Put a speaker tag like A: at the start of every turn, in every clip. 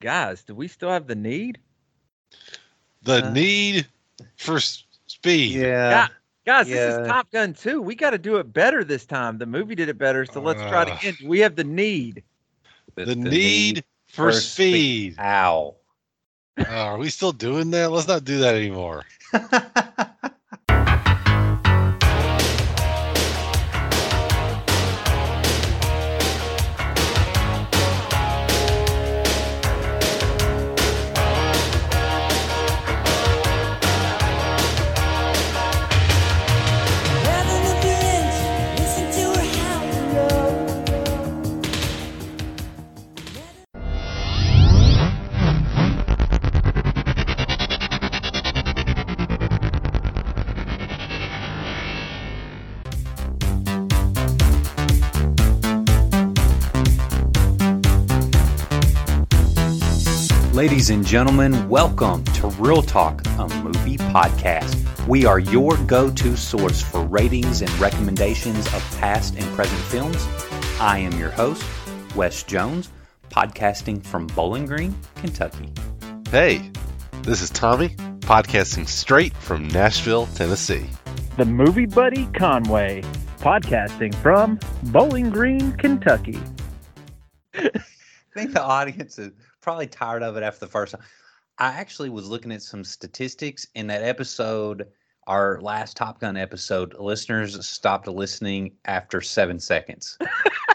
A: Guys, do we still have the need?
B: The
C: Uh,
B: need for speed.
C: Yeah.
A: Guys, this is Top Gun 2. We got to do it better this time. The movie did it better, so let's try it
B: Uh.
A: again. We have the need?
B: The, need, for,
C: for
B: speed.
C: Ow.
B: Uh, are we still doing that? Let's not do that anymore.
C: Ladies and gentlemen, welcome to Real Talk, a movie podcast. We are your go to source for ratings and recommendations of past and present films. I am your host, Wes Jones, podcasting from Bowling Green, Kentucky.
B: Hey, this is Tommy, podcasting straight from Nashville, Tennessee.
D: The Movie Buddy Conway, podcasting from Bowling Green, Kentucky.
C: I think the audience is probably tired of it after the first time. I actually was looking at some statistics in that episode, our last Top Gun episode. Listeners stopped listening after seven seconds.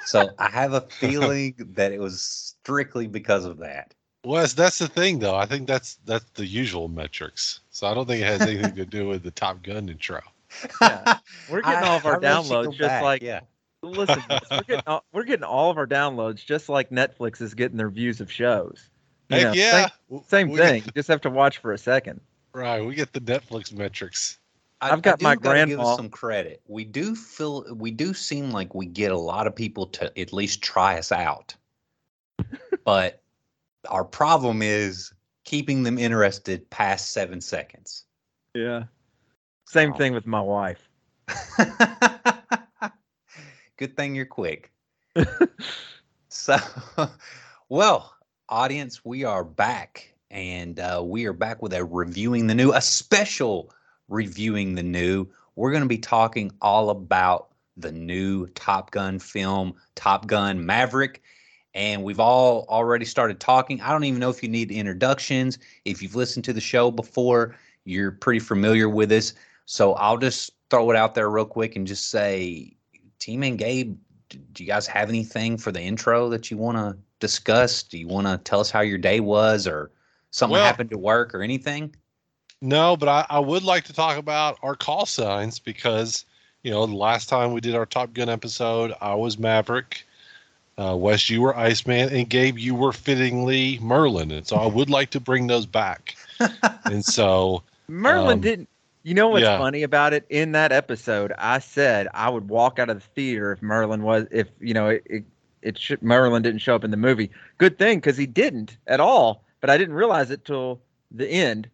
C: so I have a feeling that it was strictly because of that.
B: Wes, that's the thing, though. I think that's that's the usual metrics. So I don't think it has anything to do with the Top Gun intro.
A: Yeah. We're getting
C: I-
A: all of our
C: I really should go
A: downloads just
C: back,
A: like
C: yeah.
A: Listen. to we're getting all, we're getting all of our downloads just like Netflix is getting their views of shows. You
B: Heck
A: know,
B: yeah,
A: Same, same
B: we
A: thing.
B: Get,
A: You just have to watch for a second.
B: right, we get the Netflix metrics.
C: I,
A: I've got
C: I do
A: my
C: gotta give
A: grandma-
C: some credit. We do feel we do seem like we get a lot of people to at least try us out. but our problem is keeping them interested past seven seconds.
A: Yeah. Same
C: Oh.
A: thing with my wife.
C: Good thing you're quick. so, well, audience, we are back, and uh, we are back with a reviewing the new, a special reviewing the new. We're going to be talking all about the new Top Gun film, Top Gun Maverick. And we've all already started talking. I don't even know if you need introductions. If you've listened to the show before, you're pretty familiar with us. So I'll just throw it out there real quick and just say, Team and Gabe, do you guys have anything for the intro that you want to discuss? Do you want to tell us how your day was or something
B: Well-
C: happened to work or anything?
B: No, but I, I would like to talk about our call signs because, you know, the last time we did our Top Gun episode, I was Maverick. Uh, Wes, you were Iceman, and Gabe, you were fittingly Merlin. And so I would like to bring those back. and so,
A: Merlin
B: Um,
A: didn't. You know what's
B: yeah.
A: funny about it? In that episode, I said I would walk out of the theater if Merlin was, if you know, it, it, it should, Merlin didn't show up in the movie. Good thing because he didn't at all. But I didn't realize it till the end,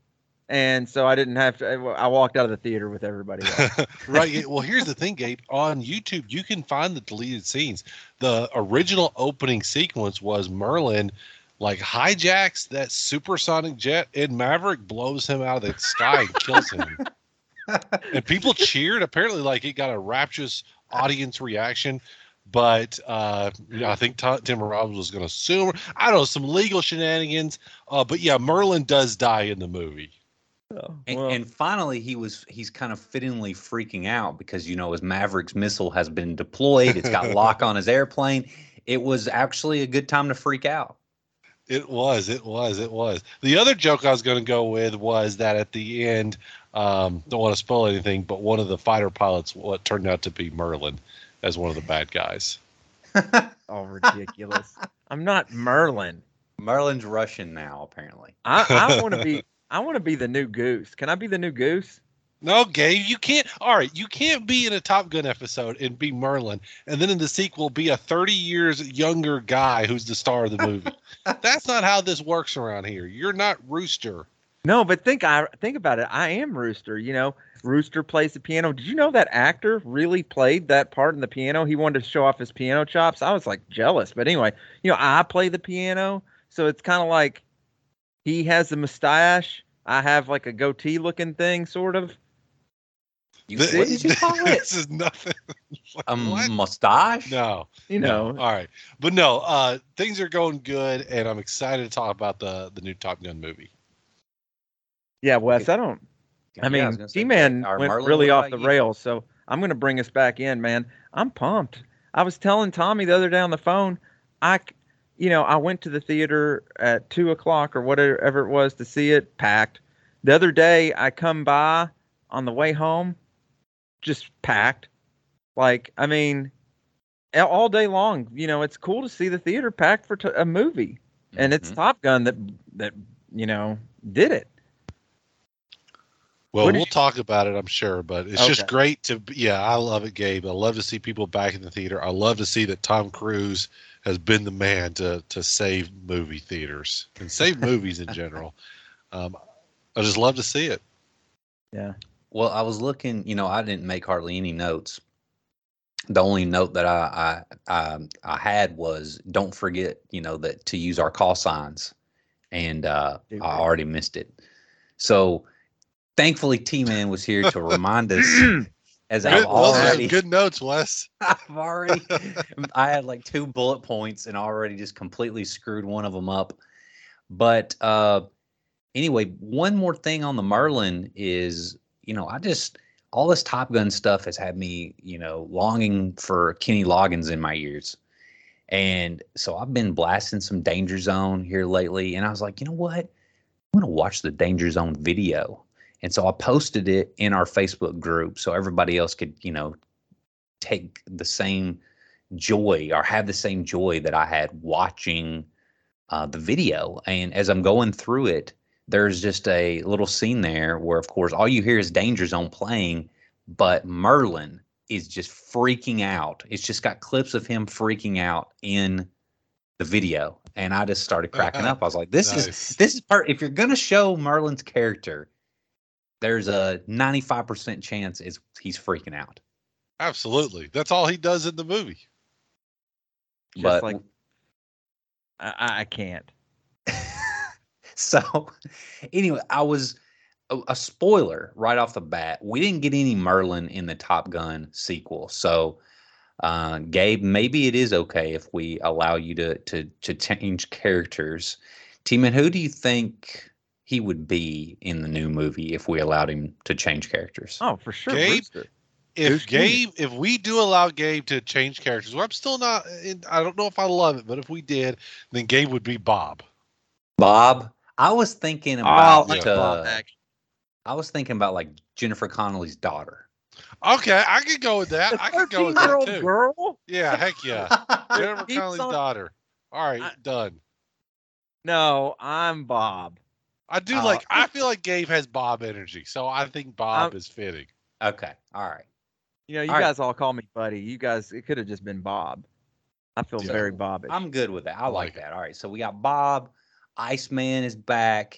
A: and so I didn't have to. I walked out of the theater with everybody else.
B: right. Well, here's the thing, Gabe. On YouTube, you can find the deleted scenes. The original opening sequence was Merlin like hijacks that supersonic jet and Maverick blows him out of the sky and kills him. and people cheered. Apparently, like it got a rapturous audience reaction. But uh, yeah, I think T- Tim Robbins was going to sue. her. I don't know some legal shenanigans. Uh, but yeah, Merlin does die in the movie.
A: So,
C: And, and finally, he was he's kind of fittingly freaking out because you know his Mavericks missile has been deployed. It's got lock on his airplane. It was actually a good time to freak out.
B: It was, it was, it was. The other joke I was going to go with was that at the end, um, don't want to spoil anything, but one of the fighter pilots, what turned out to be Merlin as one of the bad guys.
A: all ridiculous. I'm not Merlin.
C: Merlin's Russian now, apparently.
A: I, I want to be. I want to be the new goose. Can I be the new goose?
B: No, Gabe, you can't. All right, you can't be in a Top Gun episode and be Merlin, and then in the sequel be a 30 years younger guy who's the star of the movie. That's not how this works around here. You're not Rooster.
A: No, but think I think about it. I am Rooster. You know, Rooster plays the piano. Did you know that actor really played that part in the piano? He wanted to show off his piano chops. I was like jealous, but anyway, you know, I play the piano. So it's kind of like he has a mustache. I have like a goatee looking thing, sort of.
C: You,
B: Th-
C: what did you call it?
B: This is nothing.
C: A
B: What?
C: mustache?
B: No,
A: You
B: no.
A: know,
B: All right, but no, uh, things are going good, and I'm excited to talk about the the new Top Gun movie.
A: yeah, Wes. I don't.
C: Yeah,
A: I mean,
C: was gonna
A: G-Man went
C: Merlin,
A: really off the
C: you?
A: rails, so I'm going to bring us back in, man. I'm pumped. I was telling Tommy the other day on the phone, I, you know, I went to the theater at two o'clock or whatever it was to see it packed. The other day, I come by on the way home, just packed. Like, I mean, all day long. You know, it's cool to see the theater packed for t- a movie, and it's
C: Mhm.
A: Top Gun that that you know did it.
B: Well,
A: What
B: we'll
A: you-
B: talk about it, I'm sure, but it's just great to. Yeah, I love it, Gabe. I love to see people back in the theater. I love to see that Tom Cruise has been the man to to save movie theaters and save movies in general. Um, I just love to see it.
A: Yeah.
C: Well, I was looking. You know, I didn't make hardly any notes. The only note that I I I, I had was don't forget, you know, that to use our call signs, and uh,
A: Dude,
C: I already missed it. So, thankfully, T Man was here to remind us. As I've
B: Good, well,
C: already,
B: good notes, Wes.
C: I've already, I had like two bullet points and already just completely screwed one of them up. But uh, anyway, one more thing on the Merlin is, you know, I just all this Top Gun stuff has had me, you know, longing for Kenny Loggins in my ears. And so I've been blasting some Danger Zone here lately, and I was like, you know what? I'm gonna watch the Danger Zone video. And so I posted it in our Facebook group so everybody else could, you know, take the same joy or have the same joy that I had watching uh, the video. And as I'm going through it, there's just a little scene there where, of course, all you hear is Danger Zone playing, but Merlin is just freaking out. It's just got clips of him freaking out in the video. And I just started uh, cracking uh, up. I was like, this is this is part if you're gonna show Merlin's character, there's a 95% chance is he's freaking out.
B: Absolutely. That's all he does in the movie.
A: Just
C: but
A: like I, I- I can't.
C: so anyway, I was a, a spoiler right off the bat. We didn't get any Merlin in the Top Gun sequel. So uh, Gabe, maybe it is okay if we allow you to to to change characters. T-Man, who do you think he would be in the new movie if we allowed him to change characters?
A: Oh, for sure.
B: Gabe?
A: Rooster.
B: If
A: Who's Kenny?
B: Gabe, if we do allow Gabe to change characters, well, I'm still not. In, I don't know if I love it, but if we did, then Gabe would be Bob.
C: Bob, I was thinking
A: Oh,
C: about uh,
A: Bob, actually.
C: I was thinking about like Jennifer Connelly's daughter.
B: Okay, I could go with that. I could go with that
A: 13-year-old
B: too.
A: girl?
B: Yeah, heck yeah. Jennifer
A: Keeps
B: Connelly's
A: on-
B: daughter. All right,
A: I-
B: done.
A: No, I'm Bob.
B: I do
C: Oh.
B: like. I feel like Gabe has Bob energy, so I think Bob
A: I'm-
B: is fitting.
C: okay, all right.
A: You know, you
C: All right.
A: guys all call me buddy. You guys, it could have just been Bob. I feel
B: Yeah.
A: very Bobbish.
C: I'm good with that. I,
B: I
C: like,
B: like
C: that. All right, so we got Bob, Iceman is back,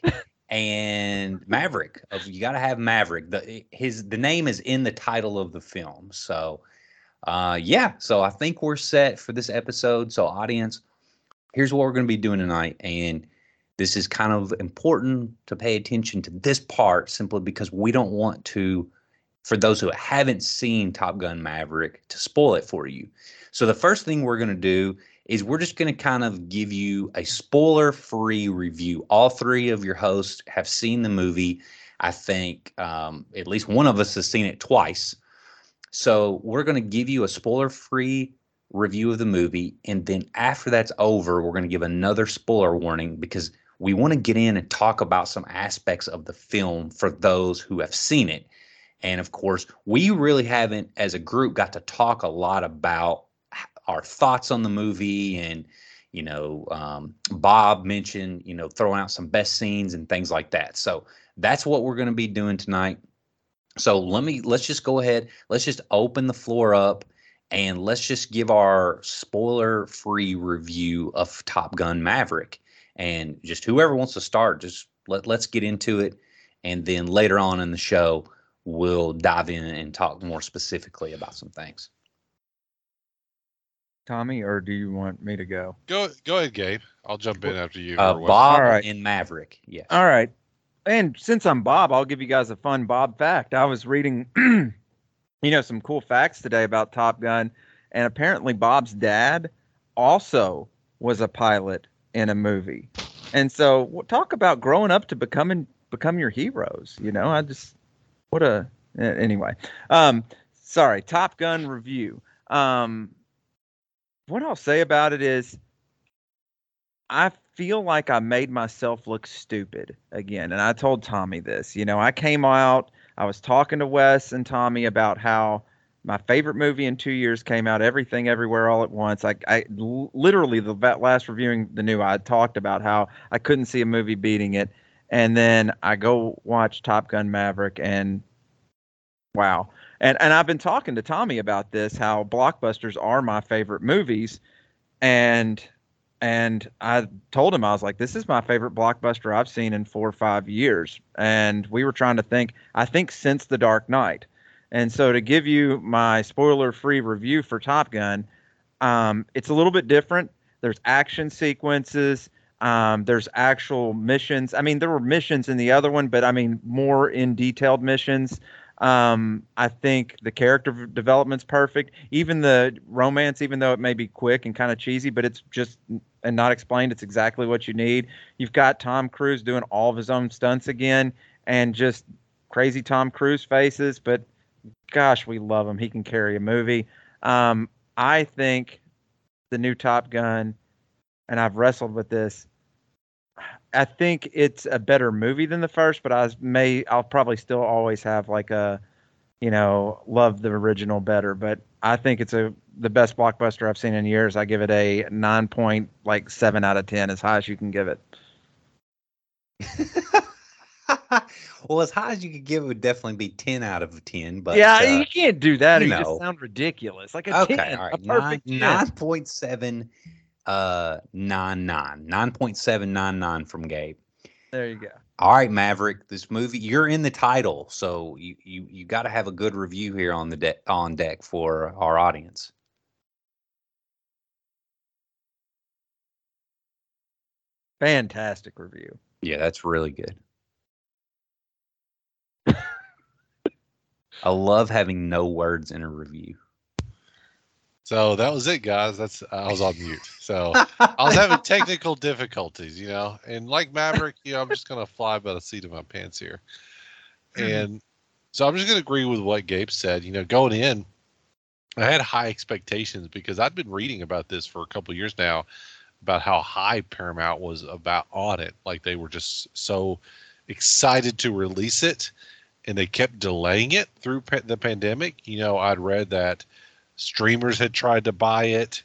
C: and Maverick. You got to have Maverick. The his the name is in the title of the film. So, uh, yeah. So I think we're set for this episode. So audience, here's what we're going to be doing tonight, and this is kind of important to pay attention to this part simply because we don't want to for those who haven't seen Top Gun Maverick to spoil it for you. So the first thing we're going to do is we're just going to kind of give you a spoiler free review. All three of your hosts have seen the movie. I think um, at least one of us has seen it twice. So we're going to give you a spoiler free review of the movie. And then after that's over, we're going to give another spoiler warning because we want to get in and talk about some aspects of the film for those who have seen it. And of course, we really haven't, as a group, got to talk a lot about our thoughts on the movie. And, you know, um, Bob mentioned, you know, throwing out some best scenes and things like that. So that's what we're going to be doing tonight. So let me, let's just go ahead. Let's just open the floor up and let's just give our spoiler free review of Top Gun Maverick. And just whoever wants to start, just let, let's get into it. And then later on in the show, we'll dive in and talk more specifically about some things.
A: Tommy, or do you want me to go?
B: Go go ahead, Gabe. I'll jump in after you.
C: Uh. Bob
A: All right.
C: and Maverick. Yes.
A: All right. And since I'm Bob, I'll give you guys a fun Bob fact. I was reading, you know, some cool facts today about Top Gun, and apparently Bob's dad also was a pilot in a movie. And so, talk about growing up to becoming become your heroes. You know, I just what a a- anyway. Um, sorry, Top Gun review. Um, what I'll say about it is, I feel like I made myself look stupid again. And I told Tommy this. You know, I came out, I was talking to Wes and Tommy about how my favorite movie in two years came out, Everything Everywhere All at Once. i literally, the last reviewing the new, I talked about how I couldn't see a movie beating it. And then I go watch Top Gun Maverick and wow. And, and I've been talking to Tommy about this, how blockbusters are my favorite movies. And and I told him I was like, "This is my favorite blockbuster I've seen in four or five years." And we were trying to think. I think since The Dark Knight. And so to give you my spoiler-free review for Top Gun, um, it's a little bit different. There's action sequences. Um, there's actual missions. I mean, there were missions in the other one, but I mean more in detailed missions. Um, I think the character development's perfect. Even the romance, even though it may be quick and kind of cheesy, but it's just and not explained. It's exactly what you need. You've got Tom Cruise doing all of his own stunts again, and just crazy Tom Cruise faces. But gosh, we love him. He can carry a movie. Um, I think the new Top Gun, and I've wrestled with this. I think it's a better movie than the first, but I may I'll probably still always have like a, you know, love the original better. But I think it's a the best blockbuster I've seen in years. I give it a nine point like seven out of ten, as high as you can give it.
C: well, as high as you could give it would definitely be 10 out of 10. But
A: yeah,
C: uh,
A: you can't do that.
C: you know.
A: just sound ridiculous. Like a
C: okay,
A: 10,
C: all
A: a perfect 10.
C: 9.7 uh 99 9.799 from Gabe.
A: There you go.
C: All right, Maverick, this movie you're in the title, so you you you got to have a good review here on the deck on deck for our audience.
A: Fantastic review.
C: Yeah, that's really good. I love having no words in a review.
B: So that was it, guys. That's I was on mute. So I was having technical difficulties, you know, and like Maverick, you know, I'm just gonna fly by the seat of my pants here. Hmm. And so I'm just gonna agree with what Gabe said. You know, going in, I had high expectations because I'd been reading about this for a couple of years now, about how high Paramount was about on it. Like they were just so excited to release it, and they kept delaying it through pa- the pandemic. You know, I'd read that streamers had tried to buy it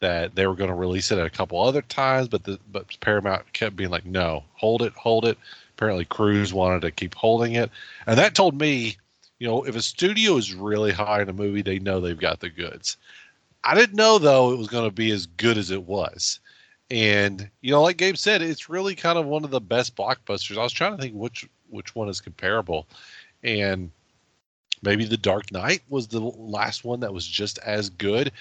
B: that they were going to release it at a couple other times but the but paramount kept being like no hold it hold it. Apparently cruise wanted to keep holding it and that told me you know if a studio is really high in a movie they know they've got the goods. I didn't know though it was going to be as good as it was and you know like gabe said it's really kind of one of the best blockbusters. I was trying to think which which one is comparable and maybe the dark knight was the last one that was just as good.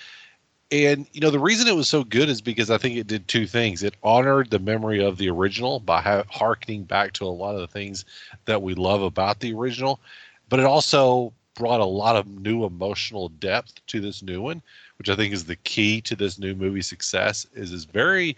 B: And you know the reason it was so good is because i think it did two things. It honored the memory of the original by ha- harkening back to a lot of the things that we love about the original but it also brought a lot of new emotional depth to this new one which i think is the key to this new movie success is is very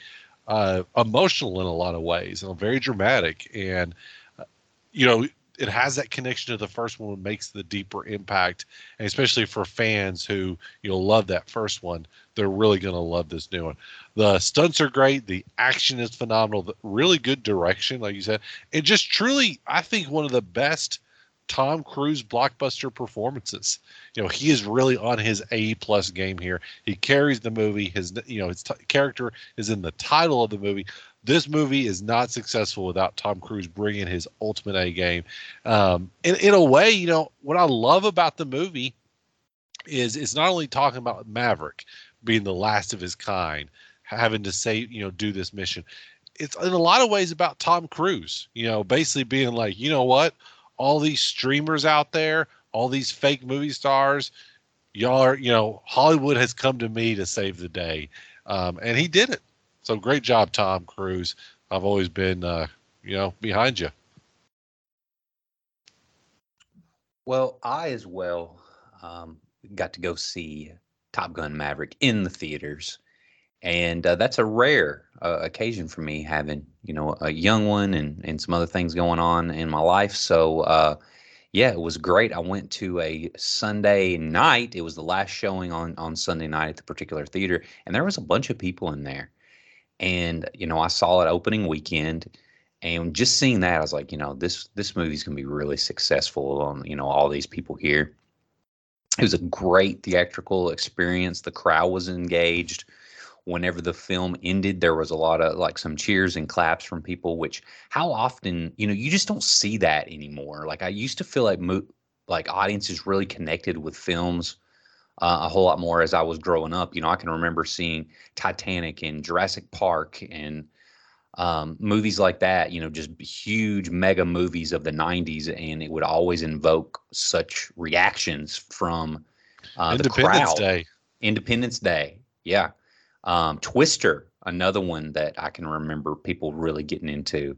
B: uh, emotional in a lot of ways and very dramatic. And uh, you know it has that connection to the first one makes the deeper impact and especially for fans who you know love that first one. They're really going to love this new one. The stunts are great. The action is phenomenal. The really good direction like you said. And just truly i think one of the best tom cruise blockbuster performances. You know he is really on his a plus game here. He carries the movie. His you know his t- character is in the title of the movie this movie is not successful without Tom Cruise bringing his ultimate A game. Um, in, in a way, you know, what I love about the movie is it's not only talking about Maverick being the last of his kind, having to say, you know, do this mission. It's in a lot of ways about Tom Cruise, you know, basically being like, you know what, all these streamers out there, all these fake movie stars, y'all are, you know, Hollywood has come to me to save the day, um, and he did it. So great job, Tom Cruise. I've always been, uh, you know, behind you.
C: Well, I as well um, got to go see Top Gun Maverick in the theaters, and uh, that's a rare uh, occasion for me having you know a young one and and some other things going on in my life. So uh, yeah, it was great. I went to a Sunday night. It was the last showing on on Sunday night at the particular theater, and there was a bunch of people in there. And you know, I saw it opening weekend and just seeing that, I was like, you know, this this movie's gonna be really successful on you know all these people here. It was a great theatrical experience. The crowd was engaged. Whenever the film ended, there was a lot of like some cheers and claps from people. Which how often you know you just don't see that anymore. Like I used to feel like mo- like audiences really connected with films uh, a whole lot more as I was growing up. You know, I can remember seeing Titanic and Jurassic Park and um, movies like that, you know, just huge mega movies of the 90s, and it would always invoke such reactions from uh, the
B: Independence
C: crowd.
B: Day.
C: Independence Day, yeah. Um, Twister, another one that I can remember people really getting into.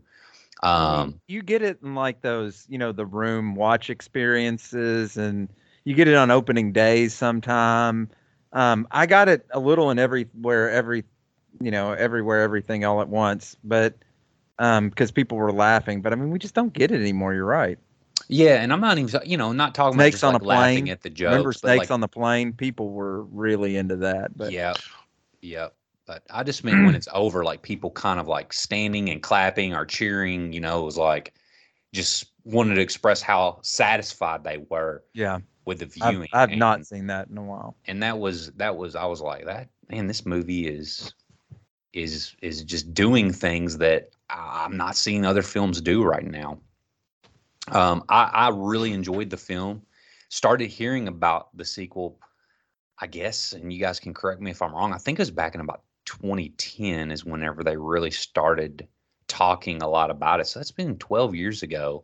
C: Um,
A: you get it in like those, you know, the room watch experiences, and you get it on opening days sometime. Um, I got it a little in everywhere, every, you know, everywhere, everything all at once, but um, because people were laughing. But I mean, we just don't get it anymore. You're right.
C: yeah, and I'm not even, you know, not talking
A: Snakes
C: about
A: on
C: just
A: a
C: like laughing
A: plane.
C: at the jokes.
A: Remember snakes
C: like,
A: on the plane? People were really into that. But
C: yeah, Yep. But I just mean when it's over, like people kind of like standing and clapping or cheering, you know, it was like just wanted to express how satisfied they were
A: yeah,
C: with the
A: I've,
C: viewing.
A: I've
C: and,
A: not seen that in a while.
C: and that was that was I was like that man, this movie is is is just doing things that I'm not seeing other films do right now. Um, I, I really enjoyed the film. Started hearing about the sequel, I guess, and you guys can correct me if I'm wrong. I think it was back in about 2010 is whenever they really started talking a lot about it. So that's been 12 years ago,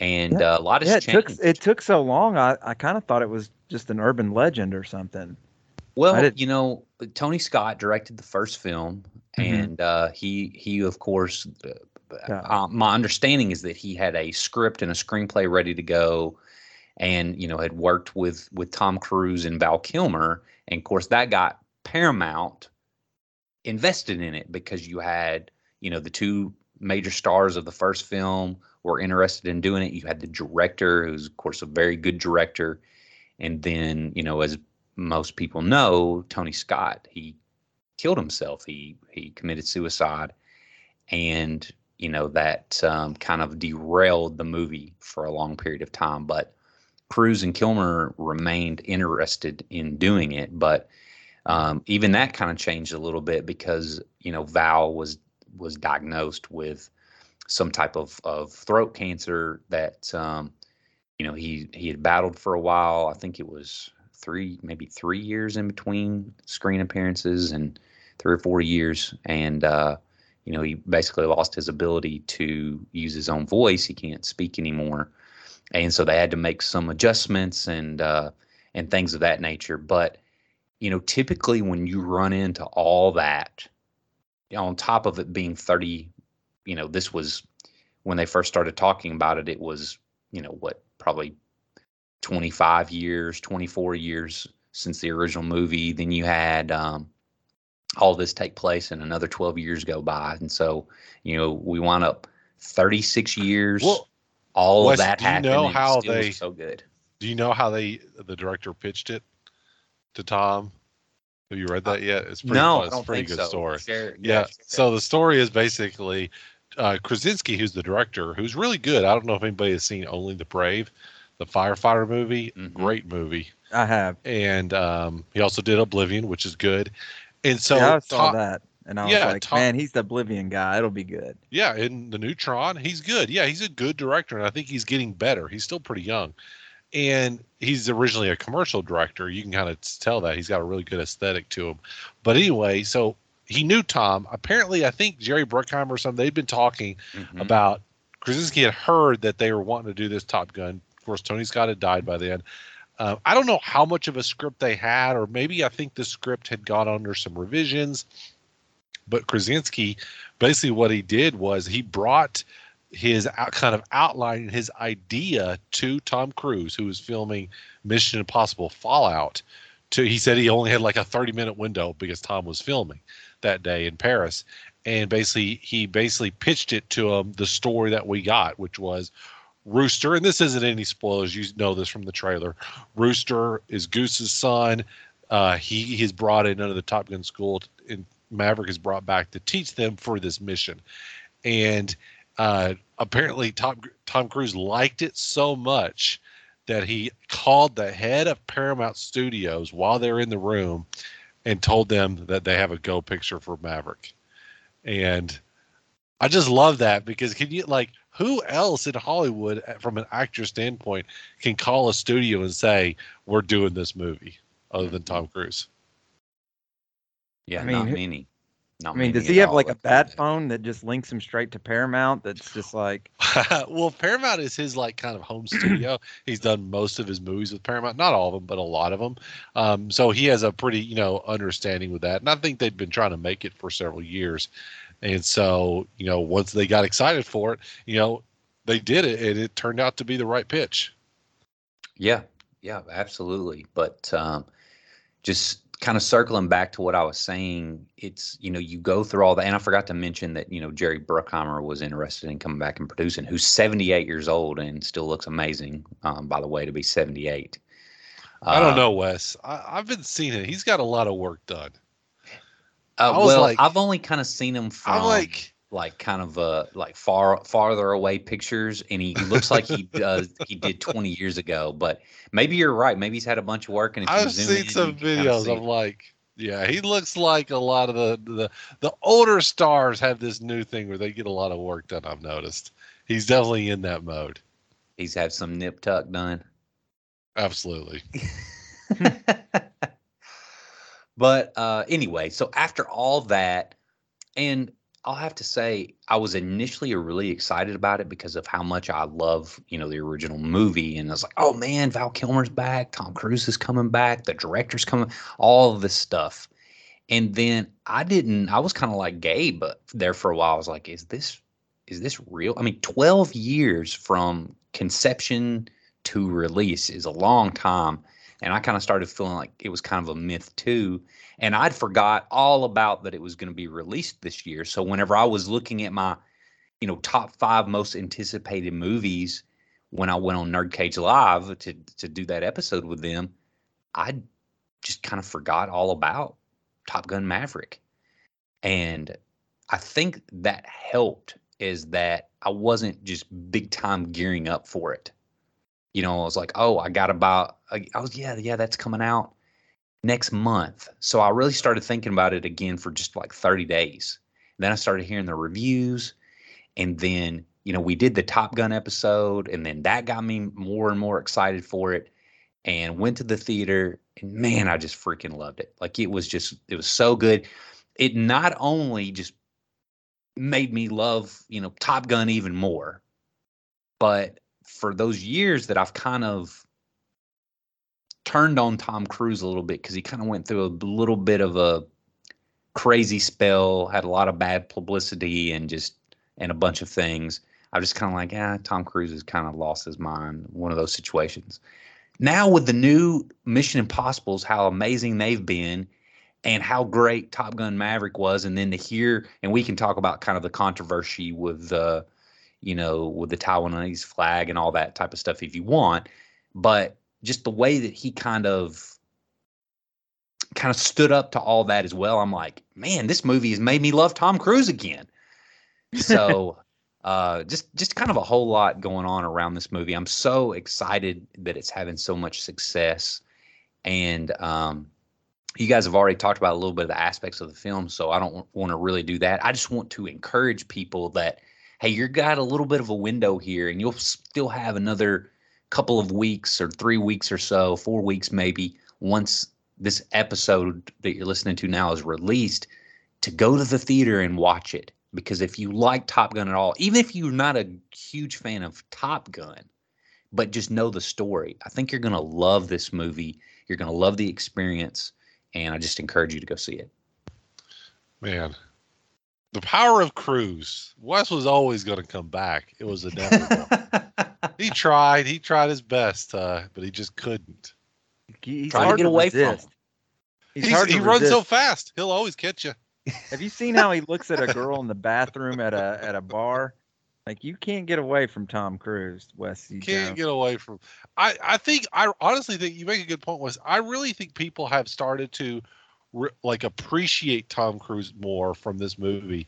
C: and uh, a lot has
A: Yeah, it took
C: changed.
A: it took so long. I, I kind of thought it was just an urban legend or something.
C: Well, you know, Tony Scott directed the first film,
A: Mhm.
C: and uh, he he of course. Uh,
A: Yeah.
C: uh, my understanding is that he had a script and a screenplay ready to go, and you know had worked with with Tom Cruise and Val Kilmer, and of course that got Paramount invested in it because you had you know the two major stars of the first film were interested in doing it. You had the director, who's of course a very good director, and then you know as most people know, Tony Scott he killed himself. He he committed suicide, and you know that um, kind of derailed the movie for a long period of time. But Cruise and Kilmer remained interested in doing it, but um, even that kind of changed a little bit because you know Val was was diagnosed with some type of, of throat cancer that um, you know he he had battled for a while. I think it was three maybe three years in between screen appearances and three or four years, and uh, you know he basically lost his ability to use his own voice. He can't speak anymore, and so they had to make some adjustments and uh, and things of that nature. But you know, typically when you run into all that, on top of it being 30, you know, this was when they first started talking about it, it was, you know, what, probably 25 years, 24 years since the original movie. Then you had um, all this take place and another 12 years go by. And so, you know, we wound up 36 years.
B: Well,
C: all
B: Wes,
C: of that
B: do you
C: happened.
B: know
C: and it
B: how they-
C: so good.
B: Do you know how they the director pitched it to Tom? Have you read that yet? It's pretty
C: no,
B: fun. It's a pretty good
C: so.
B: story.
C: Share-
B: Yeah.
C: share
B: So the story is basically uh, Kosinski, who's the director, who's really good. I don't know if anybody has seen Only the Brave, the firefighter movie.
C: Mhm.
B: Great movie.
A: I have.
B: And um, he also did Oblivion, which is good. And so
A: yeah, I saw
B: Tom-
A: that, and I was
B: yeah,
A: like,
B: Tom-
A: man, he's the Oblivion guy. It'll be good.
B: Yeah, in the Neutron, he's good. Yeah, he's a good director, and I think he's getting better. He's still pretty young, and he's originally a commercial director. You can kind of tell that he's got a really good aesthetic to him. But anyway, so he knew Tom. Apparently, I think Jerry Bruckheimer or something. They'd been talking
C: Mhm.
B: about Kosinski had heard that they were wanting to do this Top Gun. Of course, Tony Scott had died by then. Uh, I don't know how much of a script they had, or maybe I think the script had gone under some revisions. But Kosinski, basically, what he did was he brought his out, kind of outline, his idea to Tom Cruise, who was filming Mission Impossible Fallout. To he said he only had like a 30 minute window because Tom was filming that day in Paris, and basically he basically pitched it to him the story that we got, which was Rooster, and this isn't any spoilers. You know this from the trailer. Rooster is Goose's son. Uh, he he's brought in under the Top Gun school, and Maverick is brought back to teach them for this mission. And uh, apparently, Tom Tom Cruise liked it so much that he called the head of Paramount Studios while they're in the room and told them that they have a go picture for Maverick. And I just love that because can you like who else in Hollywood, uh, from an actor standpoint, can call a studio and say we're doing this movie other than Tom Cruise?
C: Yeah,
A: I mean,
C: not
A: who-
C: many. Not
A: I mean, does he have like a
C: that do
A: bad
C: that.
A: phone that just links him straight to Paramount? That's just like,
B: well, Paramount is his like kind of home studio. He's done most of his movies with Paramount, not all of them, but a lot of them. Um, so he has a pretty, you know, understanding with that. And I think they've been trying to make it for several years. And so, you know, once they got excited for it, you know, they did it, and it turned out to be the right pitch.
C: Yeah, yeah, absolutely. But um, just kind of circling back to what I was saying, it's you know you go through all that, and I forgot to mention that you know Jerry Bruckheimer was interested in coming back and producing, who's 78 years old and still looks amazing. Um, by the way, to be 78.
B: I don't
C: Uh,
B: know, Wes. I, I've been seeing it. He's got a lot of work done.
C: Uh, well,
B: like-
C: I've only kind of seen him from
B: I'm like,
C: like kind of uh like far farther away pictures and he looks like he does he did 20 years ago but maybe you're right maybe he's had a bunch of work and if
B: I've seen
C: in,
B: some
C: you can kinda
B: videos. I'm like, yeah, he looks like a lot of the, the the older stars have this new thing where they get a lot of work done. I've noticed. He's definitely in that mode.
C: he's had some nip tuck done
B: Absolutely.
C: but uh anyway so after all that and i'll have to say i was initially really excited about it because of how much i love you know the original movie and i was like oh man val kilmer's back tom cruise is coming back the director's coming all this stuff. And then i didn't i was kind of like gabe but there for a while i was like is this is this real? I mean 12 years from conception to release is a long time and I kind of started feeling like it was kind of a myth too. And I'd forgot all about that it was going to be released this year. So whenever I was looking at my, you know, top five most anticipated movies when I went on Nerd Cage Live to to do that episode with them, I just kind of forgot all about Top Gun Maverick. And I think that helped is that I wasn't just big time gearing up for it you know, I was like, oh, I got about, I was, yeah, yeah, that's coming out next month. So I really started thinking about it again for just like 30 days. Then I started hearing the reviews. And then, you know, we did the Top Gun episode. And then that got me more and more excited for it and went to the theater. And man, I just freaking loved it. Like it was just, it was so good. It not only just made me love, you know, Top Gun even more, but for those years that I've kind of turned on Tom Cruise a little bit because he kind of went through a little bit of a crazy spell, had a lot of bad publicity and just and a bunch of things. I was just kind of like, yeah, Tom Cruise has kind of lost his mind. One of those situations. Now with the new Mission Impossibles, how amazing they've been, and how great Top Gun Maverick was, and then to hear, and we can talk about kind of the controversy with, uh, you know, with the Taiwanese flag and all that type of stuff if you want, but just the way that he kind of kind of stood up to all that as well. I'm like, man, this movie has made me love Tom Cruise again. So uh just just kind of a whole lot going on around this movie. I'm so excited that it's having so much success. And um you guys have already talked about a little bit of the aspects of the film, so I don't want to really do that. I just want to encourage people that hey, you've got a little bit of a window here and you'll still have another couple of weeks or 3 weeks or so, 4 weeks maybe once this episode that you're listening to now is released to go to the theater and watch it because if you like Top Gun at all, even if you're not a huge fan of Top Gun, but just know the story. I think you're going to love this movie. You're going to love the experience, and I just encourage you to go see it.
B: Man, the power of Cruise. Wes was always going to come back. It was inevitable. he tried. He tried his best, uh, but he just couldn't.
A: He's
C: Try to
A: hard
C: get away from
A: resist.
C: him.
A: He's
B: He's-
A: hard
B: he
A: to
B: runs so fast. He'll always catch you.
A: Have you seen how he looks at a girl in the bathroom at a at a bar? Like you can't get away from Tom Cruise, Wes.
B: You Can't
A: Jones.
B: get away from. I I think I honestly think you make a good point. Wes. I really think people have started to re, like appreciate Tom Cruise more from this movie,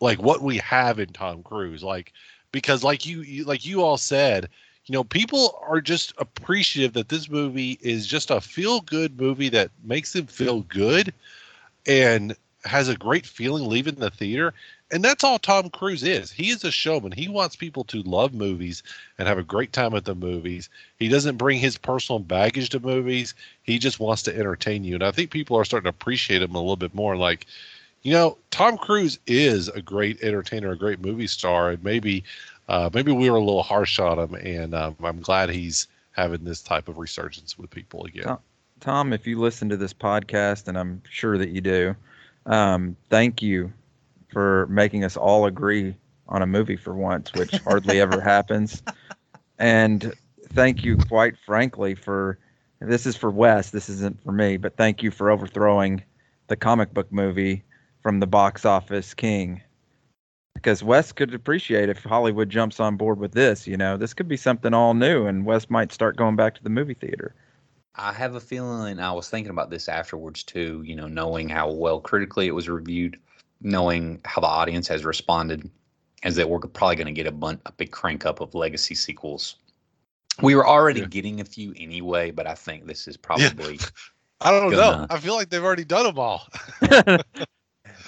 B: like what we have in Tom Cruise, like because like you, you like you all said, you know, people are just appreciative that this movie is just a feel good movie that makes them feel good, and has a great feeling leaving the theater. And that's all Tom Cruise is. He is a showman. He wants people to love movies and have a great time at the movies. He doesn't bring his personal baggage to movies. He just wants to entertain you. And I think people are starting to appreciate him a little bit more. Like, you know, Tom Cruise is a great entertainer, a great movie star, and maybe, uh, maybe we were a little harsh on him. And um, I'm glad he's having this type of resurgence with people again.
A: Tom- Tom, if you listen to this podcast, and I'm sure that you do, um, thank you for making us all agree on a movie for once, which hardly ever happens. And thank you, quite frankly, for this is for Wes, this isn't for me, but thank you for overthrowing the comic book movie from the box office king. Because Wes could appreciate if Hollywood jumps on board with this. You know, this could be something all new, and Wes might start going back to the movie theater.
C: I have a feeling I was thinking about this afterwards too, you know, knowing how well critically it was reviewed, knowing how the audience has responded, is that we're probably going to get a, bun- a big crank up of legacy sequels. We were already
B: Yeah.
C: getting a few anyway, but I think this is probably
B: I don't know.
C: Gonna-
B: I feel like they've already done them all. they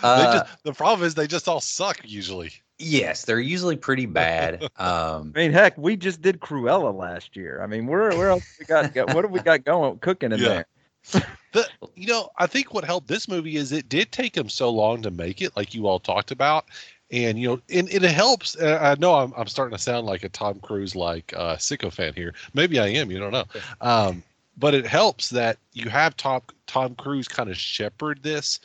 C: uh,
B: just, the problem is they just all suck usually.
C: yes, they're usually pretty bad. Um,
A: I mean, heck, we just did Cruella last year. I mean, where where else we got, got what have we got going cooking in
B: Yeah.
A: there?
B: You know, I think what helped this movie is it did take him so long to make it, like you all talked about, and you know, and, and it helps. uh, I know I'm, I'm starting to sound like a Tom Cruise like uh, sicko fan here. Maybe I am. You don't know. Um, but it helps that you have Tom Tom Cruise kind of shepherd this,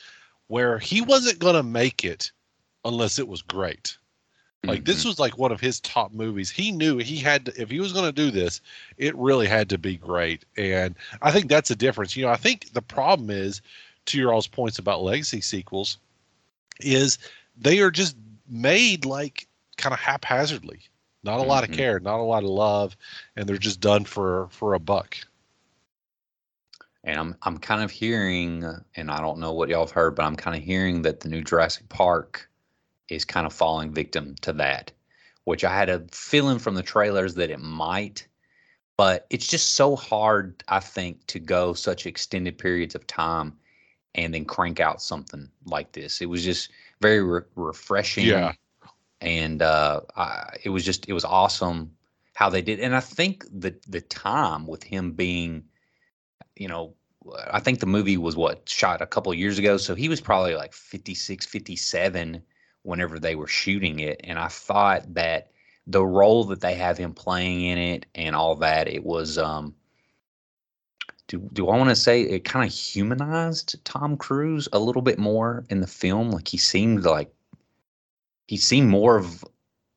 B: where he wasn't going to make it unless it was great. Like this was like one of his top movies. He knew he had to, if he was going to do this, it really had to be great. And I think that's a difference. You know, I think the problem is to your all's points about legacy sequels is they are just made like kind of haphazardly. Not a lot of
C: Mhm.
B: care, not a lot of love, and they're just done for for a buck.
C: And I'm I'm kind of hearing, and I don't know what y'all have heard, but I'm kind of hearing that the new Jurassic Park is kind of falling victim to that, which I had a feeling from the trailers that it might, but it's just so hard, I think, to go such extended periods of time and then crank out something like this. It was just very re- refreshing.
B: Yeah.
C: And uh, I, it was just it was awesome how they did, and I think the the time with him being you know, I think the movie was what shot a couple of years ago. So he was probably like 56, 57 whenever they were shooting it. And I thought that the role that they have him playing in it and all that, it was, um, do, do I want to say it kind of humanized Tom Cruise a little bit more in the film? Like he seemed like he seemed more of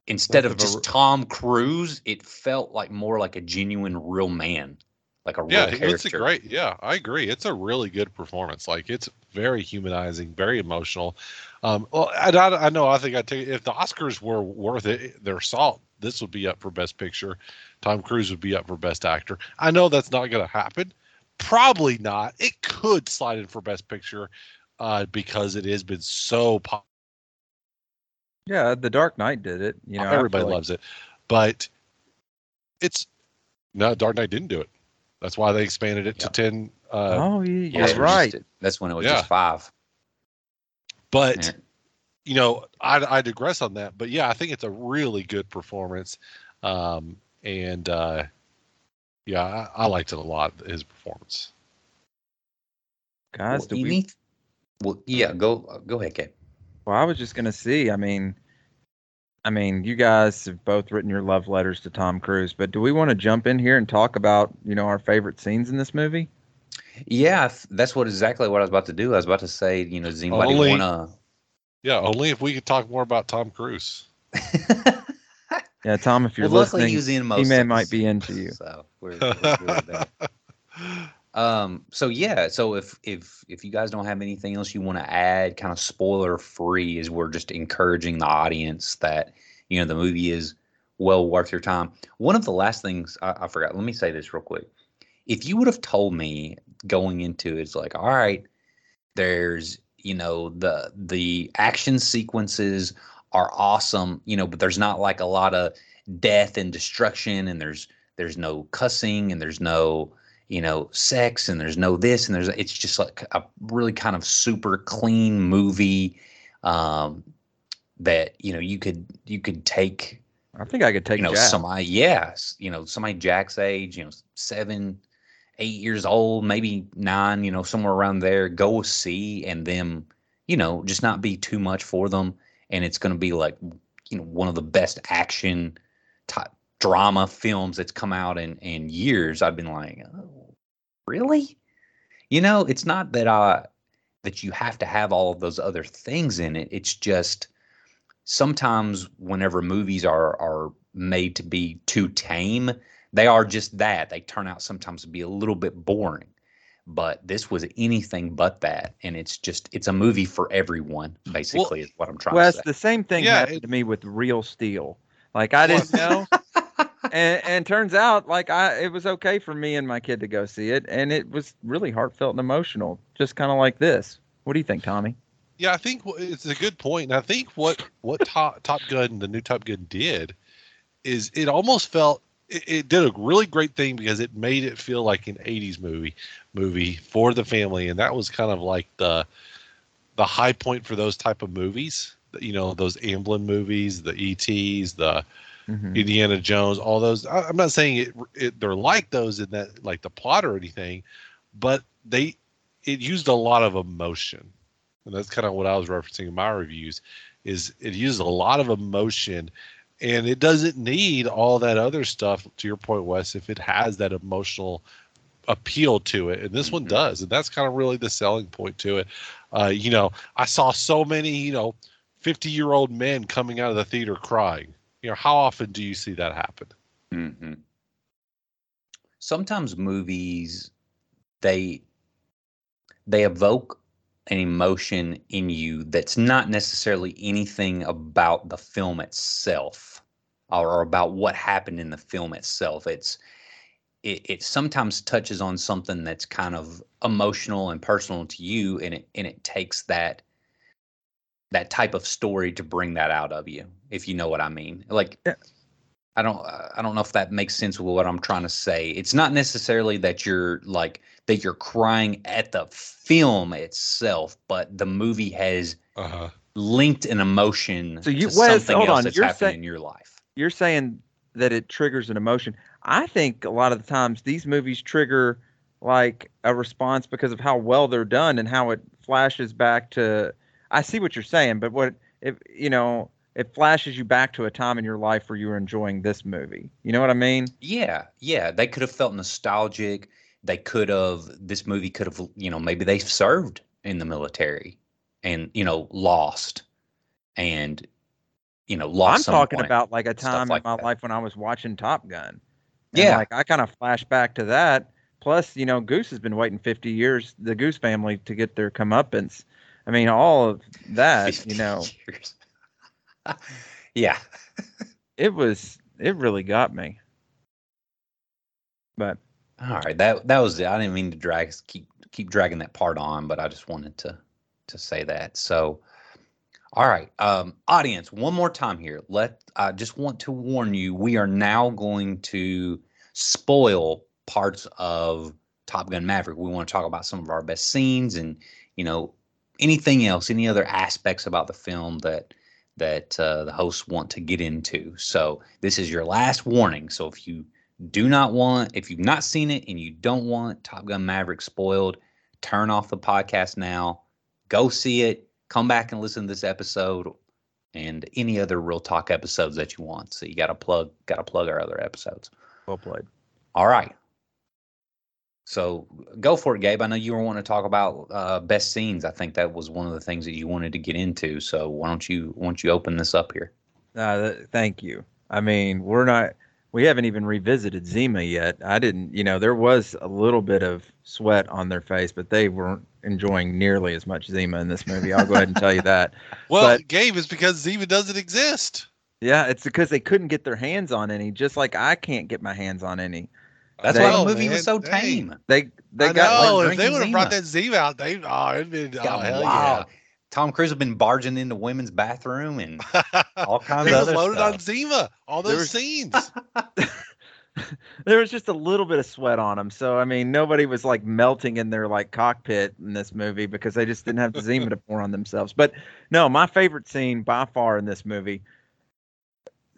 C: instead of just Tom Cruise, it felt like more like a genuine real man, like a real
B: Yeah,
C: character.
B: it's a great. Yeah, I agree. It's a really good performance. Like it's very humanizing, very emotional. Um, well, and I, I know. I think I take it if the Oscars were worth it, their salt, this would be up for Best Picture. Tom Cruise would be up for Best Actor. I know that's not going to happen. Probably not. It could slide in for Best Picture uh, because it has been so popular.
A: Yeah, The Dark Knight did it. You know,
B: Everybody
A: like-
B: loves it, but it's no. Dark Knight didn't do it. That's why they expanded it
C: Yeah.
B: to ten. Uh,
A: oh,
C: Yeah,
A: you're
C: it was
A: right.
C: just- that's when it was
B: Yeah.
C: just five.
B: But
C: Yeah.
B: you know, I, I digress on that. But yeah, I think it's a really good performance, um, and uh, yeah, I, I liked it a lot. His performance.
A: Guys,
C: Well,
A: do we?
C: need- well, yeah, go go ahead, Kate.
A: Well, I was just gonna see. I mean, I mean, you guys have both written your love letters to Tom Cruise, but do we want to jump in here and talk about, you know, our favorite scenes in this movie?
C: Yeah, that's what exactly what I was about to do. I was about to say, you know, does anybody
B: Only-
C: want
B: Yeah, only if we could talk more about Tom Cruise.
A: Yeah, Tom, if you're
C: well,
A: listening,
C: he was in most.
A: He-Man might be into
C: scenes,
A: you.
C: So we're, we're. Um, so yeah, so if if if you guys don't have anything else you want to add, kind of spoiler free, is we're just encouraging the audience that you know the movie is well worth your time. One of the last things I, I forgot. Let me say this real quick. If you would have told me going into it, it's like, all right, there's you know the the action sequences are awesome, you know, but there's not like a lot of death and destruction, and there's there's no cussing, and there's no you know, sex and there's no this and there's it's just like a really kind of super clean movie um that you know you could you could take
A: I think I could take
C: you know
A: Jack.
C: somebody yes you know somebody Jack's age you know seven eight years old maybe nine you know somewhere around there go see and them you know just not be too much for them. And it's going to be like you know one of the best action type drama films that's come out in in years. I've been like oh, really? You know it's not that i that you have to have all of those other things in it. It's just sometimes whenever movies are are made to be too tame they are just that they turn out sometimes to be a little bit boring but this was anything but that and it's just it's a movie for everyone basically is what i'm trying
A: Wes,
C: to say Well, it's
A: the same thing
B: Yeah,
A: happened
B: it-
A: to me with Real Steel. Like I didn't know, and and turns out like I it was okay for me and my kid to go see it, and it was really heartfelt and emotional, just kind of like this. What do you think, Tommy?
B: Yeah, I think it's a good point. And I think what what Top Top Gun, the new Top Gun, did is it almost felt it, it did a really great thing because it made it feel like an '80s movie movie for the family, and that was kind of like the the high point for those type of movies. You know, those Amblin movies, the ETs, the
A: Mhm.
B: Indiana Jones, all those. I, I'm not saying it, it they're like those in that like the plot or anything, but they it used a lot of emotion, and that's kind of what I was referencing in my reviews. Is it used a lot of emotion, and it doesn't need all that other stuff. To your point, Wes, if it has that emotional appeal to it, and this one
C: Mhm.
B: does, and that's kind of really the selling point to it. Uh, you know, I saw so many, you know, 50 year old men coming out of the theater crying. You know, how often do you see that happen?
C: hmm Sometimes movies they they evoke an emotion in you that's not necessarily anything about the film itself or about what happened in the film itself. It's it, it sometimes touches on something that's kind of emotional and personal to you and it and it takes that that type of story to bring that out of you if you know what i mean like
A: Yeah.
C: I don't i don't know if that makes sense with what i'm trying to say it's not necessarily that you're like that you're crying at the film itself but the movie has
B: Uh huh.
C: linked an emotion
A: So you-
C: to
A: Wes,
C: something
A: hold
C: else
A: on,
C: that's
A: you're
C: happened
A: saying-
C: in your life
A: You're saying that it triggers an emotion. I think a lot of the times these movies trigger like a response because of how well they're done and how it flashes back to. I see what you're saying, but what if you know? It flashes you back to a time in your life where you were enjoying this movie. You know what I mean?
C: Yeah, yeah. They could have felt nostalgic. They could have. This movie could have. You know, maybe they served in the military, and you know, lost, and you know, lost.
A: I'm talking about like a time
C: like
A: in my
C: that.
A: life when I was watching Top Gun. And,
C: Yeah.
A: like I kind of flash back to that. Plus, you know, Goose has been waiting 50 years, the Goose family, to get their comeuppance. I mean, all of that, you know,
C: years. yeah.
A: it was, it really got me. But
C: All right. That that was it. I didn't mean to drag keep keep dragging that part on, but I just wanted to to say that. So all right. Um audience, one more time here. Let I just want to warn you, we are now going to spoil parts of Top Gun Maverick. We want to talk about some of our best scenes and, you know, anything else, any other aspects about the film that that uh, the hosts want to get into. So this is your last warning. So if you do not want, if you've not seen it and you don't want Top Gun Maverick spoiled, turn off the podcast now. Go see it. Come back and listen to this episode and any other Real Talk episodes that you want. So you got to plug, got to plug our other episodes.
A: Well played.
C: All right. So go for it, Gabe. I know you were wanting to talk about uh, best scenes. I think that was one of the things that you wanted to get into. So why don't you why don't you open this up here?
A: Uh, th- thank you. I mean, we're not. We haven't even revisited Zima yet. I didn't. You know, there was a little bit of sweat on their face, but they weren't enjoying nearly as much Zima in this movie. I'll go ahead and tell you that.
B: Well,
A: But-
B: Gabe, is because Zima doesn't exist.
A: Yeah, it's because they couldn't get their hands on any, just like I can't get my hands on any.
C: That's
A: They-
C: why the
B: oh,
C: movie
B: man.
C: was so
B: Dang.
C: tame.
A: They they
B: I
A: got
B: know.
A: like,
B: if they would have brought that Zima out, they oh, it'd been oh,
C: God,
B: hell
C: wow. Tom Cruise have been barging into women's bathroom and all kinds
B: they
C: of
B: was
C: other
B: loaded
C: stuff.
B: on Zima. All
A: There
B: those
A: was-
B: scenes.
A: there was just a little bit of sweat on them. So I mean, nobody was like melting in their like cockpit in this movie because they just didn't have the Zima to pour on themselves. But no, my favorite scene by far in this movie.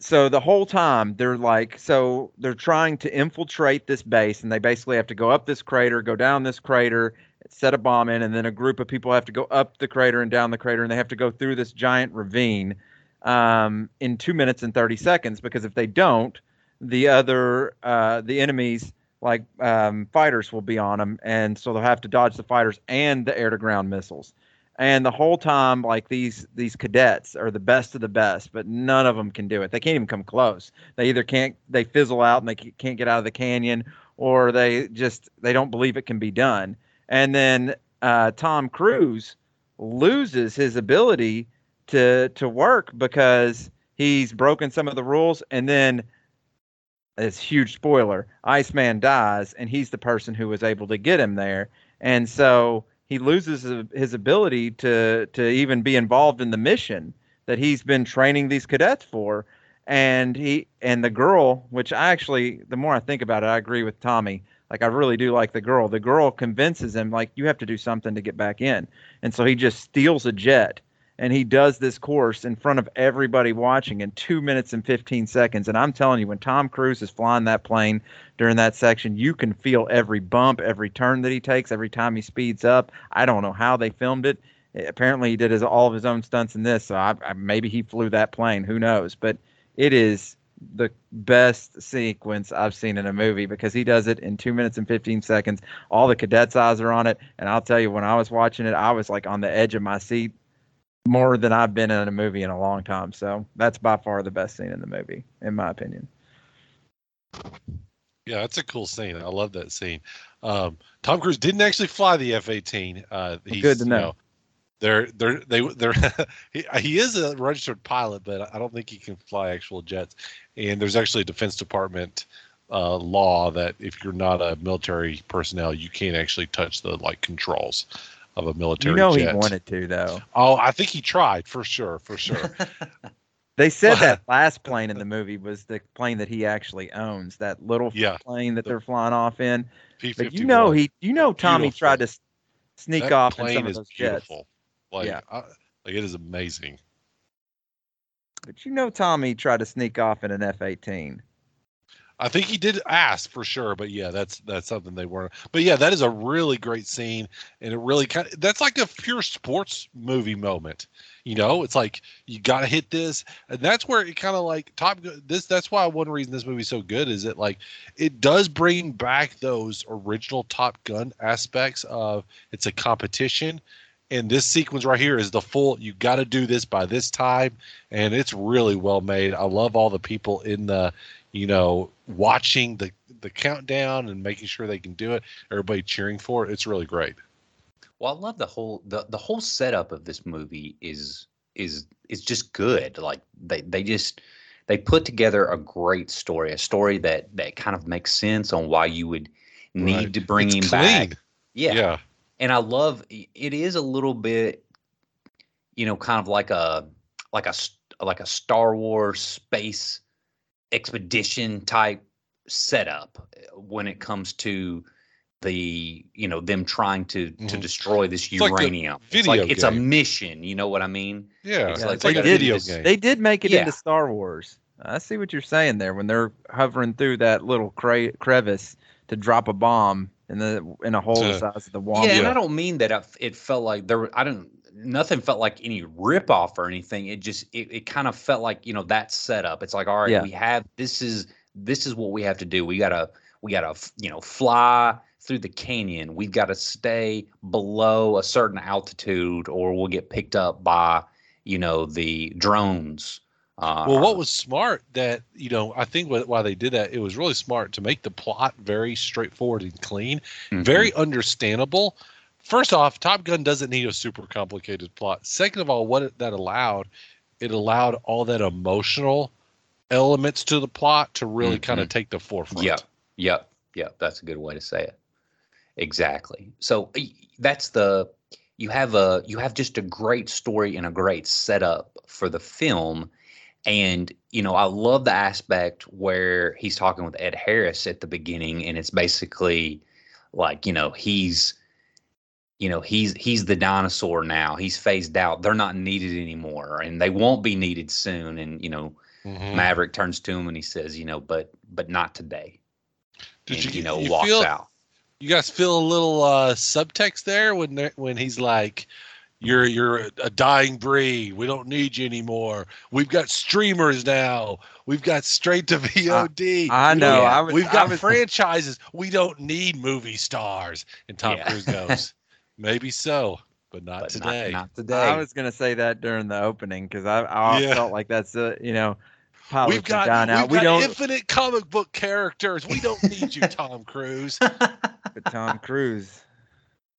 A: So the whole time they're like, so they're trying to infiltrate this base, and they basically have to go up this crater, go down this crater, set a bomb in, and then a group of people have to go up the crater and down the crater, and they have to go through this giant ravine um, in two minutes and thirty seconds. Because if they don't, the other uh, the enemies like um, fighters will be on them, and so they'll have to dodge the fighters and the air to ground missiles. And the whole time, like these these cadets are the best of the best, but none of them can do it. They can't even come close. They either can't they fizzle out and they can't get out of the canyon, or they just they don't believe it can be done. And then uh, Tom Cruise loses his ability to to work because he's broken some of the rules, and then it's huge spoiler iceman dies and he's the person who was able to get him there and so he loses his- ability to to even be involved in the mission that he's been training these cadets for. And he and the girl which i actually the more i think about it i agree with tommy. Like i really do like the girl. The girl convinces him like you have to do something to get back in. And so he just steals a jet and he does this course in front of everybody watching in two minutes and 15 seconds. And I'm telling you, when Tom Cruise is flying that plane during that section, you can feel every bump, every turn that he takes, every time he speeds up. I don't know how they filmed it. Eh, Apparently, he did his all of his own stunts in this, so I, I, maybe he flew that plane. Who knows? But it is the best sequence I've seen in a movie because he does it in two minutes and 15 seconds. All the cadets' eyes are on it, and I'll tell you, when I was watching it, I was like on the edge of my seat more than I've been in a movie in a long time. So that's by far the best scene in the movie, in my opinion.
B: Yeah, that's a cool scene. I love that scene. Um, Tom Cruise didn't actually fly the F-18. Uh, he's,
A: good to
B: you
A: know.
B: they're they're they they're he, he is a registered pilot, but I don't think he can fly actual jets. And there's actually a Defense Department uh, law that if you're not a military personnel, you can't actually touch the like controls of a military
A: You know
B: jet.
A: he wanted to though.
B: Oh, I think he tried for sure, for sure.
A: They said that last plane in the movie was the plane that he actually owns, that little
B: Yeah.
A: plane that
B: The-
A: they're flying off in.
B: P-51.
A: But you know he, you know Tommy
B: Beautiful.
A: tried to sneak
B: that
A: off in
B: plane
A: some of
B: is
A: those jets.
B: beautiful. Like,
A: Yeah.
B: I, like it is amazing.
A: But you know Tommy tried to sneak off in an F-18.
B: I think he did ask for sure, but yeah, that's that's something they weren't. But yeah, that is a really great scene, and it really kind of that's like a pure sports movie moment. You know, it's like you got to hit this, and that's where it kind of like Top Gun. This that's why one reason this movie's so good is it like it does bring back those original Top Gun aspects of it's a competition. And this sequence right here is the full. You got to do this by this time, and it's really well made. I love all the people in the you know, watching the the countdown and making sure they can do it. Everybody cheering for it. It's really great.
C: Well, I love the whole the, the whole setup of this movie is is is just good. Like they they just they put together a great story, a story that that kind of makes sense on why you would need
B: Right.
C: to bring
B: It's
C: him
B: clean.
C: back. Yeah.
B: yeah.
C: and I love it is a little bit, you know, kind of like a like a like a Star Wars space expedition type setup uh, when it comes to the you know them trying to to
B: Mhm.
C: destroy this
B: It's like
C: uranium. it's like
B: video
C: it's a mission. You know what I mean?
B: Yeah.
C: It's
B: It's
C: like
B: like,
C: they
B: a
C: did
B: video
C: this-
B: game.
A: They did make it
C: Yeah.
A: into Star Wars. I see what you're saying there when they're hovering through that little cra- crevice to drop a bomb in the in a hole the
B: To-
A: size of the wall.
C: yeah, and. I don't mean that I f- it felt like there. were- I don't nothing felt like any rip off or anything. It just it, it kind of felt like you know that setup. It's like all right,
A: Yeah.
C: we have this is this is what we have to do. We gotta we gotta you know fly through the canyon. We've got to stay below a certain altitude, or we'll get picked up by you know the drones. Uh,
B: Well, what was smart that you know, I think why they did that, it was really smart to make the plot very straightforward and clean,
C: Mhm.
B: very understandable. First off, Top Gun doesn't need a super complicated plot. Second of all, what it, that allowed, it allowed all that emotional elements to the plot to really mm-hmm. kind of take the forefront.
C: Yep. Yep. Yep. That's a good way to say it. Exactly. So that's the you have a you have just a great story and a great setup for the film. And you know, I love the aspect where he's talking with Ed Harris at the beginning, and it's basically like, you know, he's you know, he's he's the dinosaur now. He's phased out. They're not needed anymore, and they won't be needed soon. And you know,
B: Mhm.
C: Maverick turns to him and he says, you know, but but not today.
B: Did
C: and,
B: you,
C: you know,
B: you
C: walks
B: feel,
C: out.
B: You guys feel a little uh, subtext there when when he's like, "You're you're a, dying breed. We don't need you anymore. We've got streamers now. We've got straight to VOD.
A: I
B: We
A: know.
B: don't-
A: I was,
B: We've
A: I
B: got
A: was-
B: franchises. We don't need movie stars." And Tom
C: Yeah.
B: Cruise goes, "Maybe so, but not
C: but
B: today."
C: Not, not today.
A: I was gonna say that during the opening because I, I
B: Yeah.
A: felt like that's uh, you know, pilots
B: We've got,
A: dying
B: we've
A: out. We
B: got
A: don't.
B: infinite comic book characters. We don't need you, Tom Cruise.
A: But Tom Cruise,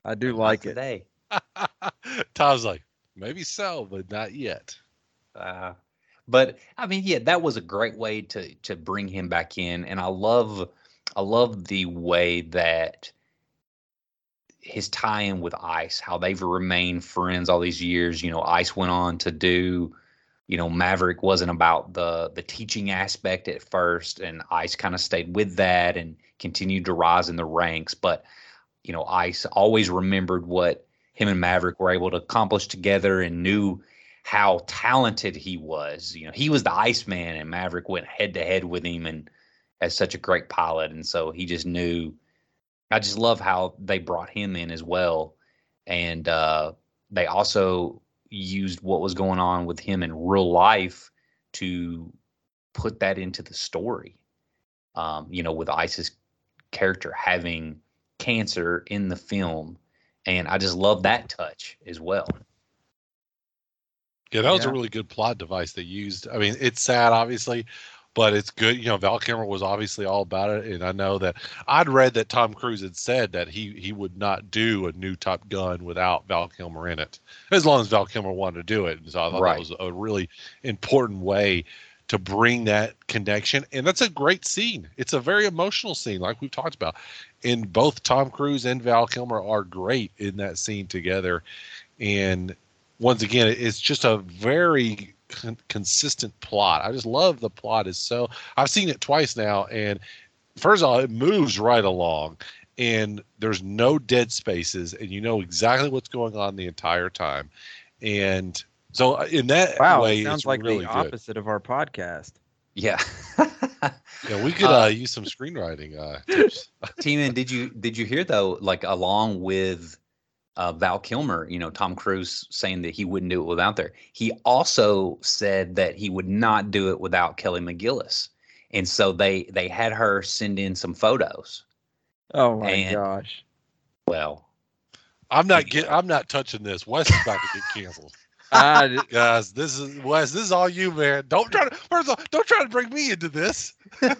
A: I do
C: Not
A: like it.
B: Tom's like, maybe so, but not yet.
C: Uh, but I mean, yeah, that was a great way to to bring him back in, and I love I love the way that his tie-in with Ice, how they've remained friends all these years. You know, Ice went on to do, you know, Maverick wasn't about the the teaching aspect at first, and Ice kind of stayed with that and continued to rise in the ranks. But you know, Ice always remembered what him and Maverick were able to accomplish together and knew how talented he was. You know, he was the Iceman, and Maverick went head to head with him and as such a great pilot. And so he just knew. I just love how they brought him in as well, and uh, they also used what was going on with him in real life to put that into the story. Um, you know, with Ice's character having cancer in the film, and I just love that touch as well.
B: Yeah, that was
A: Yeah.
B: a really good plot device they used. I mean, it's sad, obviously, but it's good. You know, Val Kilmer was obviously all about it, and I know that I'd read that Tom Cruise had said that he he would not do a new Top Gun without Val Kilmer in it, as long as Val Kilmer wanted to do it. And so I thought
C: Right.
B: that was a really important way to bring that connection, and that's a great scene. It's a very emotional scene, like we've talked about. And both Tom Cruise and Val Kilmer are great in that scene together, and once again, it's just a very con- consistent plot. I just love the plot. is so I've seen it twice now, and first of all, it moves right along, and there's no dead spaces, and you know exactly what's going on the entire time, and so uh, in that
A: Wow,
B: way,
A: it sounds
B: it's
A: like
B: really
A: the
B: good.
A: opposite of our podcast.
C: Yeah.
B: Yeah, we could
C: Uh,
B: uh, use some screenwriting uh, tips.
C: Tina, did you did you hear though? Like along with uh, Val Kilmer, you know, Tom Cruise saying that he wouldn't do it without there. He also said that he would not do it without Kelly McGillis, and so they they had her send in some photos.
A: Oh my
C: And-
A: gosh.
C: Well,
B: I'm not get. I'm not touching this. Wes is about to get canceled.
A: I d-
B: Guys, this is Wes. This is all you, man. Don't try to. First of all, don't try to bring me into this.
C: no,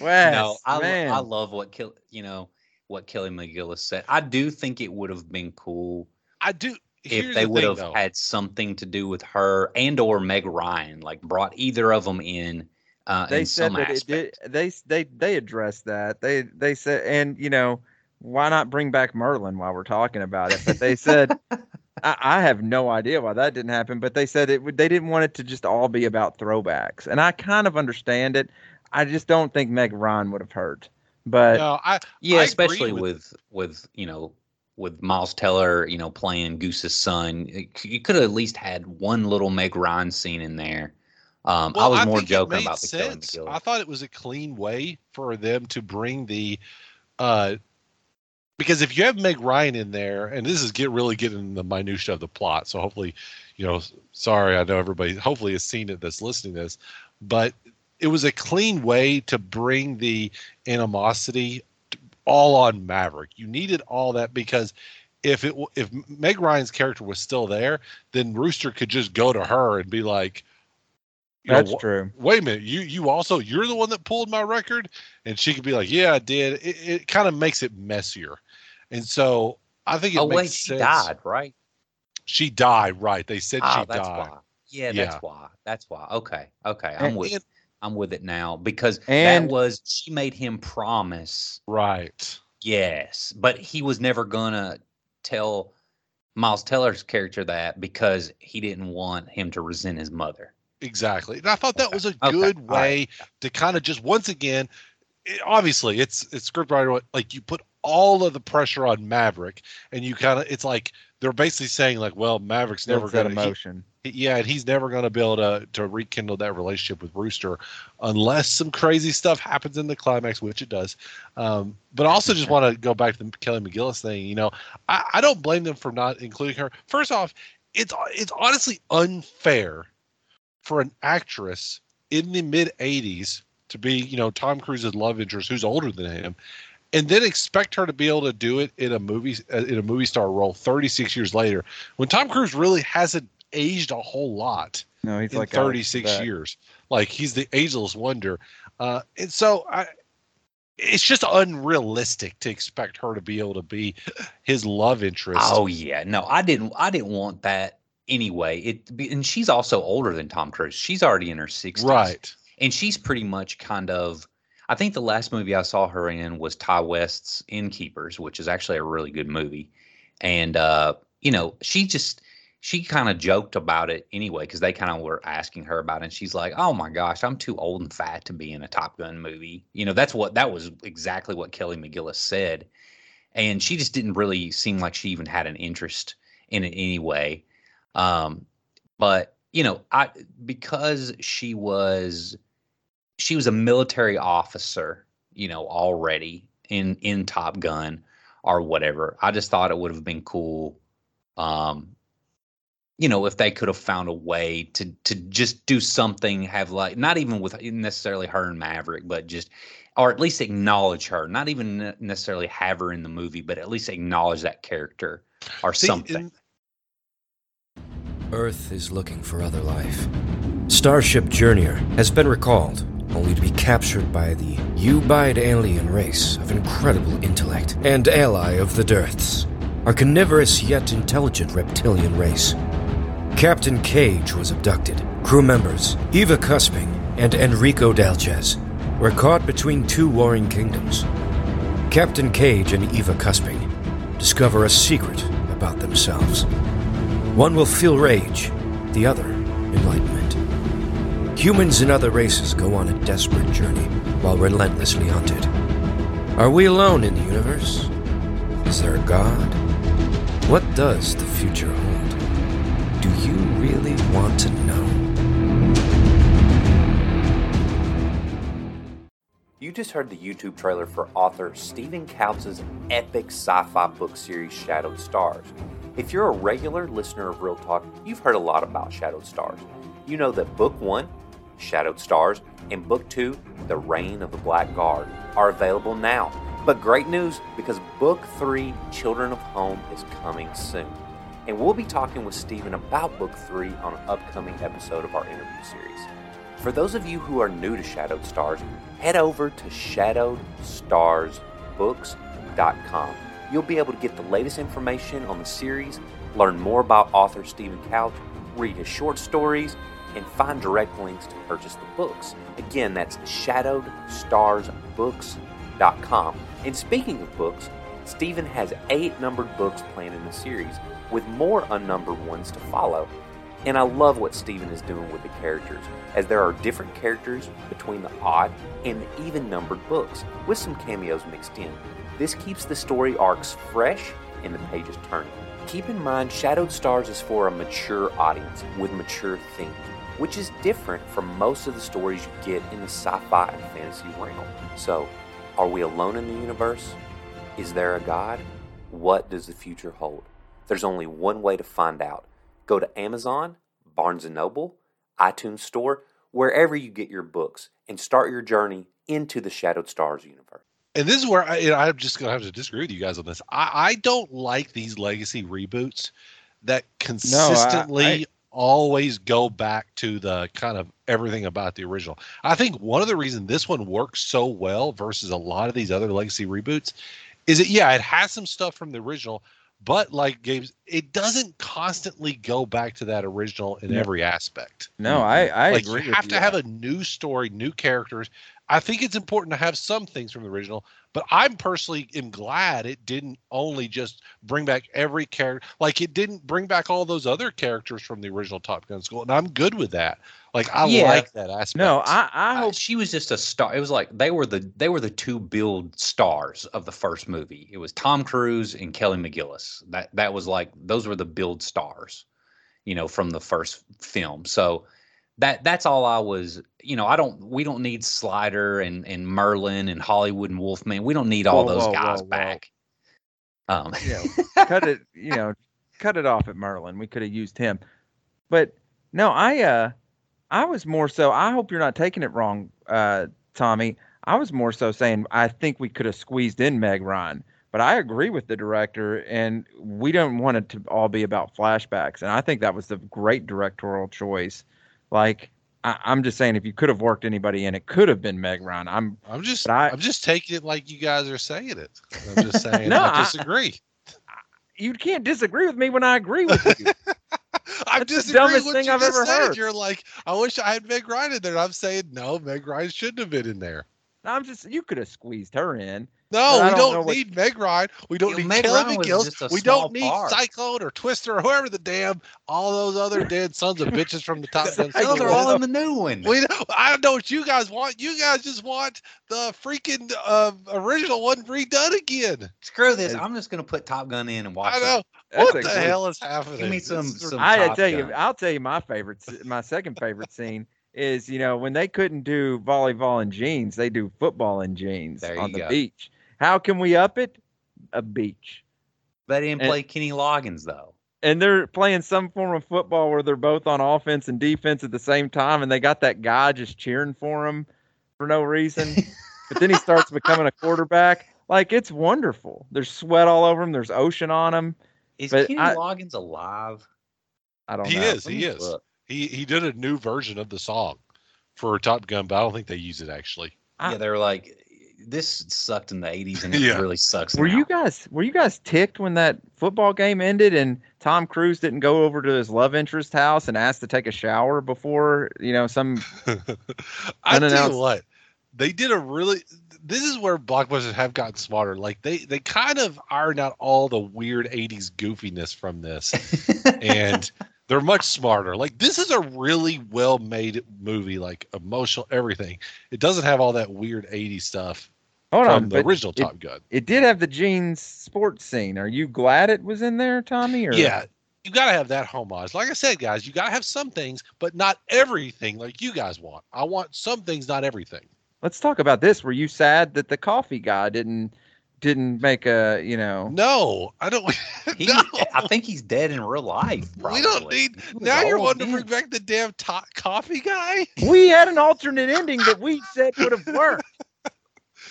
A: Wes,
C: I,
A: man.
C: I love what Kill you know what Kelly McGillis said. I do think it would have been cool
B: I do.
C: if they
B: the
C: would
B: thing,
C: have
B: though.
C: had something to do with her and or Meg Ryan, like brought either of them in. Uh,
A: they
C: in
A: said
C: some
A: that
C: aspect.
A: it did. They they they addressed that. They they said, and you know, why not bring back Merlin while we're talking about it? But they said, I, I have no idea why that didn't happen. But they said it. would They didn't want it to just all be about throwbacks, and I kind of understand it. I just don't think Meg Ryan would have hurt. But
B: No, I
C: Yeah,
B: I
C: especially
B: with-
C: with, with you know with Miles Teller, you know, playing Goose's son. You could have at least had one little Meg Ryan scene in there. Um, I
B: Well,
C: was more joking about the
B: sense.
C: McGillis.
B: I thought it was a clean way for them to bring the uh because if you have Meg Ryan in there, and this is get really getting the minutia of the plot, so hopefully, you know, sorry, I know everybody hopefully has seen it that's listening to this, but it was a clean way to bring the animosity all on Maverick. You needed all that because if it w- if Meg Ryan's character was still there, then Rooster could just go to her and be like, you know,
A: That's true.
B: wait a minute, you you also you're the one that pulled my record, and she could be like, yeah, I did. It, it kind of makes it messier, and so I think it
C: oh
B: makes
C: wait, she
B: sense.
C: died, right?
B: She died, right? They said
C: Ah,
B: she
C: that's
B: died.
C: why. Yeah,
B: Yeah.
C: that's why. That's why. Okay, okay, I'm
A: And-
C: with.
B: and-
C: I'm with it now because
A: And-
C: that was she made him promise
B: Right.
C: Yes, but he was never gonna tell Miles Teller's character that because he didn't want him to resent his mother.
B: Exactly. And I thought that was a
C: Okay.
B: good
C: All
B: way
C: right.
B: to kind of just once again, it, obviously it's it's scriptwriter like you put all of the pressure on Maverick, and you kind of it's like they're basically saying like, well, Maverick's never
A: Builds that
B: going to
A: emotion.
B: Yeah, and he's never going to be able to to rekindle that relationship with Rooster unless some crazy stuff happens in the climax, which it does. Um, but I also just want to go back to the Kelly McGillis thing. You know, I, I don't blame them for not including her. First off, it's it's honestly unfair for an actress in the mid '80s to be, you know, Tom Cruise's love interest, who's older than him, and then expect her to be able to do it in a movie uh, in a movie star role 36 years later, when Tom Cruise really hasn't aged a whole lot
A: No, he's
B: in
A: like
B: 36 years. Like he's the ageless wonder. Uh, and so I, it's just unrealistic to expect her to be able to be his love interest.
C: Oh yeah, no, I didn't. I didn't want that anyway. It and she's also older than Tom Cruise. She's already in her sixties,
B: right.
C: And she's pretty much kind of. I think the last movie I saw her in was Ti West's Innkeepers, which is actually a really good movie. And uh, you know, she just she kind of joked about it anyway because they kind of were asking her about it. And she's like, "Oh my gosh, I'm too old and fat to be in a Top Gun movie." You know, that's what that was exactly what Kelly McGillis said. And she just didn't really seem like she even had an interest in it anyway. Um, but you know, I because she was she was a military officer, you know, already in in Top Gun or whatever. I just thought it would have been cool, um, you know, if they could have found a way to to just do something, have like not even with necessarily her and Maverick, but just or at least acknowledge her, not even necessarily have her in the movie, but at least acknowledge that character or
B: See,
C: something.
E: Earth is looking for other life. Starship Journeyer has been recalled, only to be captured by the Ubide alien race of incredible intellect and ally of the Dearths, a carnivorous yet intelligent reptilian race. Captain Cage was abducted. Crew members Eva Cusping and Enrico Dalchez were caught between two warring kingdoms. Captain Cage and Eva Cusping discover a secret about themselves. One will feel rage, the other, enlightenment. Humans and other races go on a desperate journey while relentlessly hunted. Are we alone in the universe? Is there a God? What does the future hold? Do you really want to know?
F: You just heard the YouTube trailer for author Stephen Couch's epic sci fi book series Shadowed Stars. If you're a regular listener of Real Talk, you've heard a lot about Shadowed Stars. You know that Book 1, Shadowed Stars, and Book 2, The Reign of the Black Guard, are available now. But great news because Book 3, Children of Home, is coming soon. And we'll be talking with Stephen about Book 3 on an upcoming episode of our interview series. For those of you who are new to Shadowed Stars, head over to shadowedstarsbooks.com. You'll be able to get the latest information on the series, learn more about author Stephen Couch, read his short stories, and find direct links to purchase the books. Again, that's shadowedstarsbooks.com. And speaking of books, Stephen has eight numbered books planned in the series, with more unnumbered ones to follow. And I love what Steven is doing with the characters, as there are different characters between the odd and the even numbered books, with some cameos mixed in. This keeps the story arcs fresh and the pages turning. Keep in mind, Shadowed Stars is for a mature audience with mature themes, which is different from most of the stories you get in the sci fi and fantasy realm. So, are we alone in the universe? Is there a God? What does the future hold? There's only one way to find out. Go to Amazon, Barnes & Noble, iTunes Store, wherever you get your books, and start your journey into the Shadowed Stars universe.
B: and this is where I, you know, I'm just gonna have to disagree with you guys on this. I, I don't like these legacy reboots that consistently always go back to the kind of everything about the original. I think one of the reasons this one works so well versus a lot of these other legacy reboots is that yeah, it has some stuff from the original, but like games, it doesn't constantly go back to that original in every aspect.
A: No, I, I
B: like
A: agree.
B: you have to have a new story, new characters. I think it's important to have some things from the original, but I'm personally am glad it didn't only just bring back every character. Like it didn't bring back all those other characters from the original Top Gun school, and I'm good with that. Like I
C: Yeah.
B: like that aspect.
A: No, I, I hope
C: she was just a star. It was like they were the they were the two build stars of the first movie. It was Tom Cruise and Kelly McGillis. That that was like those were the build stars, you know, from the first film. So that that's all I was. You know, I don't. We don't need Slider and and Merlin and Hollywood and Wolfman. We don't need all
A: Whoa,
C: those
A: whoa,
C: guys
A: whoa,
C: back. Um,
A: you know, cut it, you know, cut it off at Merlin. We could have used him. But no, I uh I was more so I hope you're not taking it wrong, uh, Tommy. I was more so saying I think we could have squeezed in Meg Ryan. But I agree with the director, and we don't want it to all be about flashbacks. And I think that was the great directorial choice. Like, I, I'm just saying, if you could have worked anybody in, it could have been Meg Ryan. I'm
B: I'm just
A: I-
B: I'm just taking it like you guys are saying it. I'm just saying
A: No,
B: I
A: I-
B: disagree.
A: you can't disagree with me when I agree with you.
B: I'm
A: That's the dumbest thing
B: you
A: I've
B: just
A: ever
B: said.
A: heard.
B: You're like, I wish I had Meg Ryan in there. I'm saying no, Meg Ryan shouldn't have been in there.
A: I'm just you could have squeezed her in.
B: No, we
A: don't
B: don't,
A: know what-
B: need Meg Ryan. We don't
C: Yeah,
B: need
C: Meg
B: Kelly McGillis. We don't need
C: part.
B: Cyclone or Twister or whoever the damn all those other dead sons of bitches from the top gun.
C: those are
B: sequels.
C: all in the new one.
B: We don't, I don't know what you guys want. You guys just want the freaking uh, original one redone again.
C: Screw this. I'm just gonna put Top Gun in and watch.
B: I
C: it.
B: know.
A: That's
B: what the
A: great-
B: hell is happening?
C: Give me some- some-
A: I
C: Top
A: tell you,
C: Gun.
A: I'll tell you my favorite, s- my second favorite scene is you know when they couldn't do volleyball in jeans, they do football in jeans
C: There
A: on the
C: go.
A: beach. How can we up it? A beach.
C: They didn't
A: And-
C: play Kenny Loggins though.
A: And they're playing some form of football where they're both on offense and defense at the same time, and they got that guy just cheering for him for no reason. but then he starts becoming a quarterback. Like it's wonderful. There's sweat all over him. There's ocean on him.
C: Is
A: But
C: Kenny
A: I-
C: Loggins alive?
A: I don't
B: He
A: know.
B: is. He is.
C: look.
B: He he did a new version of the song for Top Gun, but I don't think they use it actually.
A: I-
C: yeah, they were like, this sucked in the '80s, and it
B: Yeah.
C: really sucks.
A: Were
C: now.
A: you guys were you guys ticked when that football game ended and Tom Cruise didn't go over to his love interest house and ask to take a shower before you know some
B: I tell
A: Unannounced-
B: you what, they did a really. This is where blockbusters have gotten smarter. Like they they kind of ironed out all the weird '80s goofiness from this, and they're much smarter. Like this is a really well made movie, like emotional everything. It doesn't have all that weird '80s stuff
A: hold
B: from
A: on
B: the original
A: it,
B: Top Gun.
A: it did have the jeans sports scene. Are you glad it was in there, Tommy? Or
B: Yeah, you got to have that homage. Like I said, guys, you got to have some things, but not everything like you guys want. I want some things, not everything.
A: let's talk about this. Were you sad that the coffee guy didn't didn't make a you know
B: No, I don't.
C: He,
B: no.
C: I think he's dead in real life.
B: We don't need. Now you're
C: old
B: wanting to bring back the damn to- coffee guy.
A: we had an alternate ending that we said would have worked.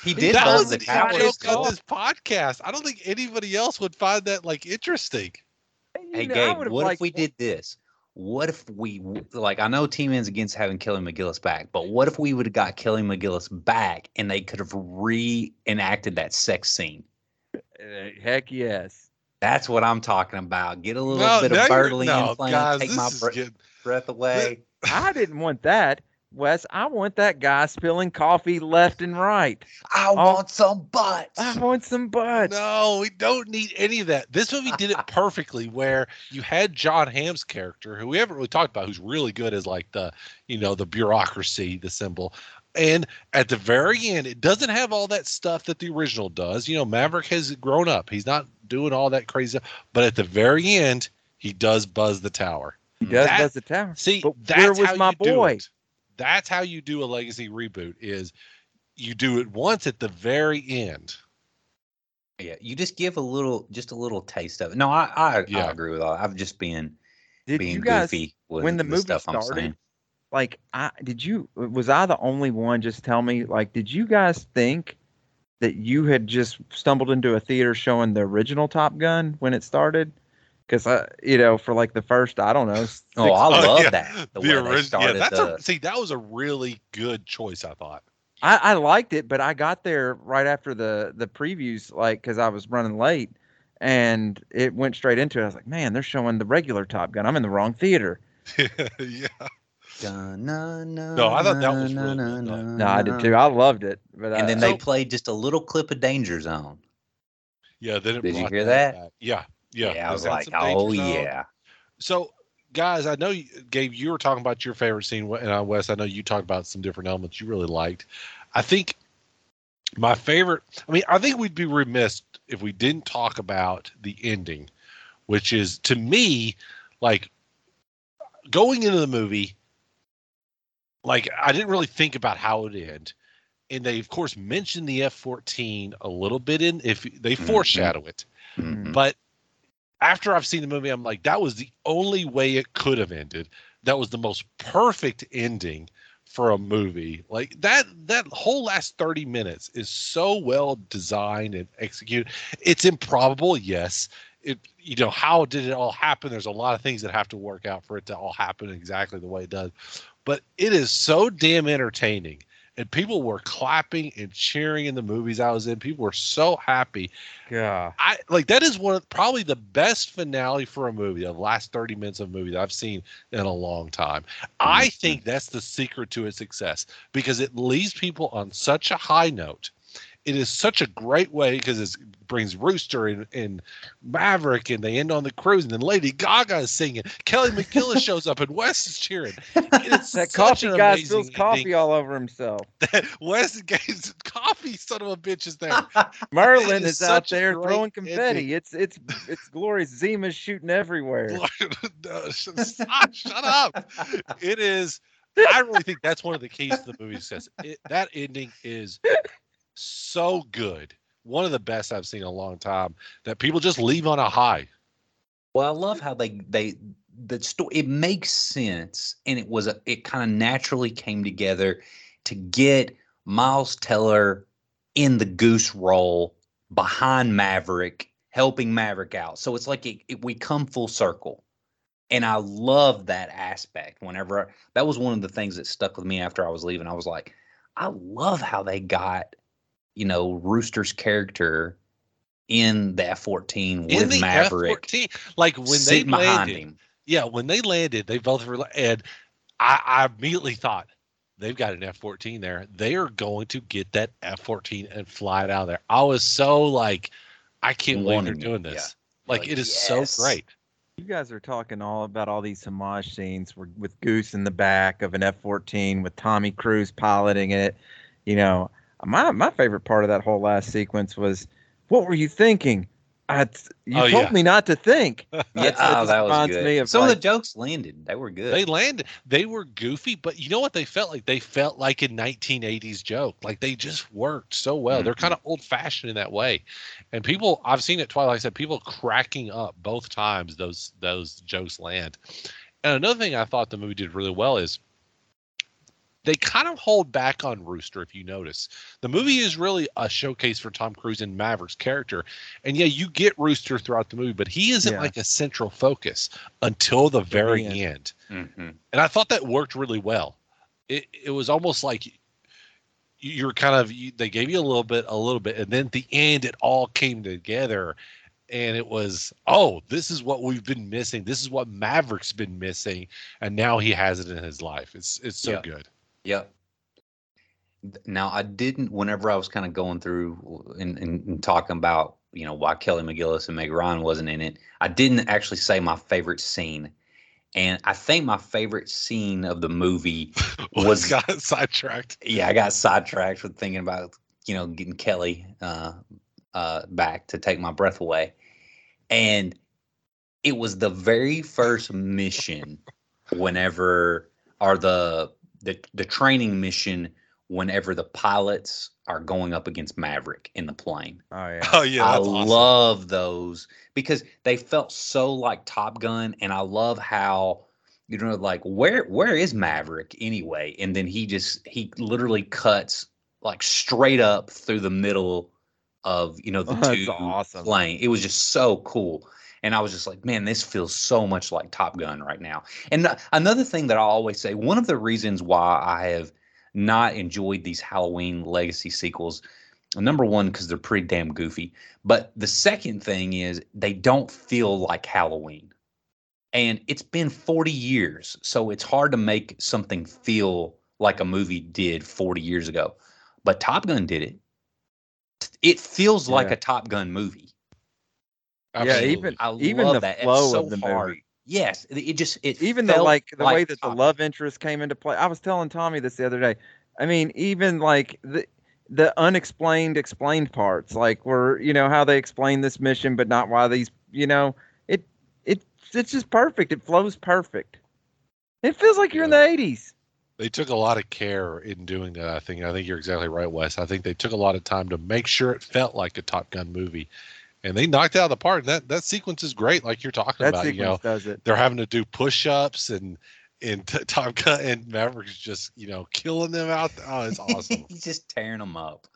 C: He did
B: that was
C: the
B: an
C: Cowboys
B: joke on this podcast. I don't think anybody else would find that like interesting.
A: You
C: Hey
A: know,
C: Gabe,
A: would've
C: what if we did this? What if we like? I know Team N's against having Kelly McGillis back, but what if we would have got Kelly McGillis back and they could have reenacted that sex scene?
A: Uh, heck yes.
C: That's what I'm talking about. Get a little
B: No,
C: bit of
B: you're-
C: Bertolini
B: no,
C: playing, take my bre- breath away.
A: I didn't want that, Wes. I want that guy spilling coffee left and right.
C: I want some butts.
A: I want some butts.
B: No, we don't need any of that. This movie did it perfectly, where you had Jon Hamm's character, who we haven't really talked about, who's really good as like the, you know, the bureaucracy, the symbol. And at the very end, it doesn't have all that stuff that the original does. You know, Maverick has grown up; he's not doing all that crazy. Stuff. But at the very end, he does buzz the tower.
A: He does
B: That-
A: buzz the tower.
B: See,
A: But
B: that's
A: where was
B: how
A: my
B: you do
A: boy?
B: It. That's how you do a legacy reboot. Is you do it once at the very end,
C: Yeah, you just give a little, just a little taste of it. No, I I,
B: Yeah.
C: I agree with all. I've just been
A: Did
C: being
A: you guys
C: goofy with
A: when the movie
C: stuff I'm
A: started?
C: saying.
A: like I did you was I the only one just tell me like did you guys think that you had just stumbled into a theater showing the original Top Gun when it started? Because I, you know, for like the first, I don't know. Six,
C: Oh, I
B: Oh,
C: love
B: yeah.
C: that. The,
B: The
C: way they started
B: yeah, that's
C: the,
B: a see. That was a really good choice. I thought.
A: I, I liked it, but I got there right after the the previews, like because I was running late, and it went straight into it. I was like, man, they're showing the regular Top Gun. I'm in the wrong theater.
B: yeah.
C: Dun, na, na,
B: No, I thought that was
C: na,
B: really
C: na,
B: well done.
C: na,
A: No, I did too. I loved it, but
C: And
A: I,
C: then they
B: So-
C: played just a little clip of Danger Zone.
B: Yeah. Then it
C: Did you hear that?
B: back. Yeah. Yeah.
C: I was like, oh yeah.
B: So, guys, I know, you, Gabe, you were talking about your favorite scene, and I, Wes, I know you talked about some different elements you really liked. I think my favorite. I mean, I think we'd be remiss if we didn't talk about the ending, which is to me like going into the movie. Like I didn't really think about how it end, and they of course mentioned the F fourteen a little bit in if they
C: Mhm.
B: foreshadow it.
C: Mhm.
B: But after I've seen the movie, I'm like, that was the only way it could have ended. That was the most perfect ending for a movie. Like that that whole last 30 minutes is so well designed and executed. It's improbable, yes. It you know, how did it all happen? There's a lot of things that have to work out for it to all happen exactly the way it does. But it is so damn entertaining. And people were clapping and cheering in the movies I was in. People were so happy.
A: Yeah,
B: I like that is one of probably the best finale for a movie, the last 30 minutes of a movie that I've seen in a long time. I mm-hmm. think that's the secret to its success because it leaves people on such a high note. It is such a great way because it brings Rooster and, and Maverick and they end on the cruise and then Lady Gaga is singing. Kelly McGillis shows up and Wes is cheering.
A: That coffee guy spills coffee
B: ending.
A: all over himself.
B: Wes gets coffee, son of a bitch, is there.
A: Merlin
B: is
A: is out there throwing confetti.
B: ending.
A: It's it's it's glorious. Zima's shooting everywhere.
B: No, stop, shut up. It is. I really think that's one of the keys to the movie's success. It, that ending is so good. One of the best I've seen in a long time. That people just leave on a high.
C: Well, I love how they they the story it makes sense and it was a it kind of naturally came together to get Miles Teller in the goose role behind Maverick, helping Maverick out. So it's like it, it, we come full circle. And I love that aspect. Whenever I- that was one of the things that stuck with me after I was leaving. I was like, I love how they got, you know, Rooster's character in the F fourteen
B: in
C: with
B: the
C: Maverick
B: F-14, like when they
C: sitting behind
B: landed.
C: him.
B: Yeah, when they landed, they both were. And I, I immediately thought they've got an F fourteen there. They are going to get that F fourteen and fly it out of there. I was so like, I can't believe they're
C: Wanting it,
B: doing
C: yeah.
B: this. Like,
C: Like,
B: it is
C: yes.
B: so great.
A: You guys are talking all about all these homage scenes with Goose in the back of an F-14 with Tommy Cruise piloting it. You know, my my favorite part of that whole last sequence was, what were you thinking? I, you
B: Oh,
A: told
B: yeah.
A: me not to think.
C: Yeah,
A: That's-
C: oh, that was good.
A: me of,
C: Some of the jokes landed. They were good.
B: They landed. They were goofy, but you know what they felt like? They felt like a 1980s joke. Like they just worked so well. They're
C: Mhm.
B: kind of old fashioned in that way. And people, I've seen it twice. Like I said, people cracking up both times those those jokes land. And another thing I thought the movie did really well is they kind of hold back on Rooster, if you notice. The movie is really a showcase for Tom Cruise and Maverick's character. And yeah, you get Rooster throughout the movie, but he isn't
A: Yeah.
B: like a central focus until the very
A: end.
B: end
C: Mhm.
B: and I thought that worked really well. It it was almost like you- you're kind of you, they gave you a little bit, a little bit, and then at the end it all came together, and it was oh, this is what we've been missing. This is what Maverick's been missing, and now he has it in his life. It's it's so
C: Yeah.
B: good.
C: Yep. Now I didn't. Whenever I was kind of going through and, and, and talking about you know why Kelly McGillis and Meg Ryan wasn't in it, I didn't actually say my favorite scene, and I think my favorite scene of the movie was
B: got sidetracked.
C: yeah, I got sidetracked with thinking about you know getting Kelly uh, uh, back to take my breath away, and it was the very first mission. Whenever are the the the training mission whenever the pilots are going up against Maverick in the plane.
A: Oh yeah.
B: Oh yeah,
C: I
B: awesome.
C: love those because they felt so like Top Gun, and I love how you know, like where where is Maverick anyway? And then he just he literally cuts like straight up through the middle of you know the
A: That's
C: two
A: awesome.
C: plane. It was just so cool. And I was just like, man, this feels so much like Top Gun right now. And th- another thing that I always say, one of the reasons why I have not enjoyed these Halloween legacy sequels, number one, because they're pretty damn goofy. But the second thing is they don't feel like Halloween. And it's been 40 years. So it's hard to make something feel like a movie did 40 years ago. But Top Gun did it. It feels like a Top Gun movie.
A: Yeah, even
C: I
A: even
C: love
A: the
C: that. It's
A: flow
C: so
A: of the
C: hard.
A: movie.
C: Yes, it it just it
A: Even the like the way that the
C: Top
A: love interest came into play. I was telling Tommy this the other day. I mean, even like the the unexplained explained parts, like where you know how they explain this mission, but not why these. You know, it it it's just perfect. It flows perfect. It feels like you're in the '80s.
B: they took a lot of care in doing that. I think. I think you're exactly right, Wes. I think they took a lot of time to make sure it felt like a Top Gun movie, and they knocked it out of the park. That that sequence is great, like you're talking
A: That
B: about.
A: sequence
B: You know,
A: does it.
B: they're having to do push-ups and and t- Top Gun and Maverick's just you know killing them out. Oh, it's awesome.
C: He's just tearing them up.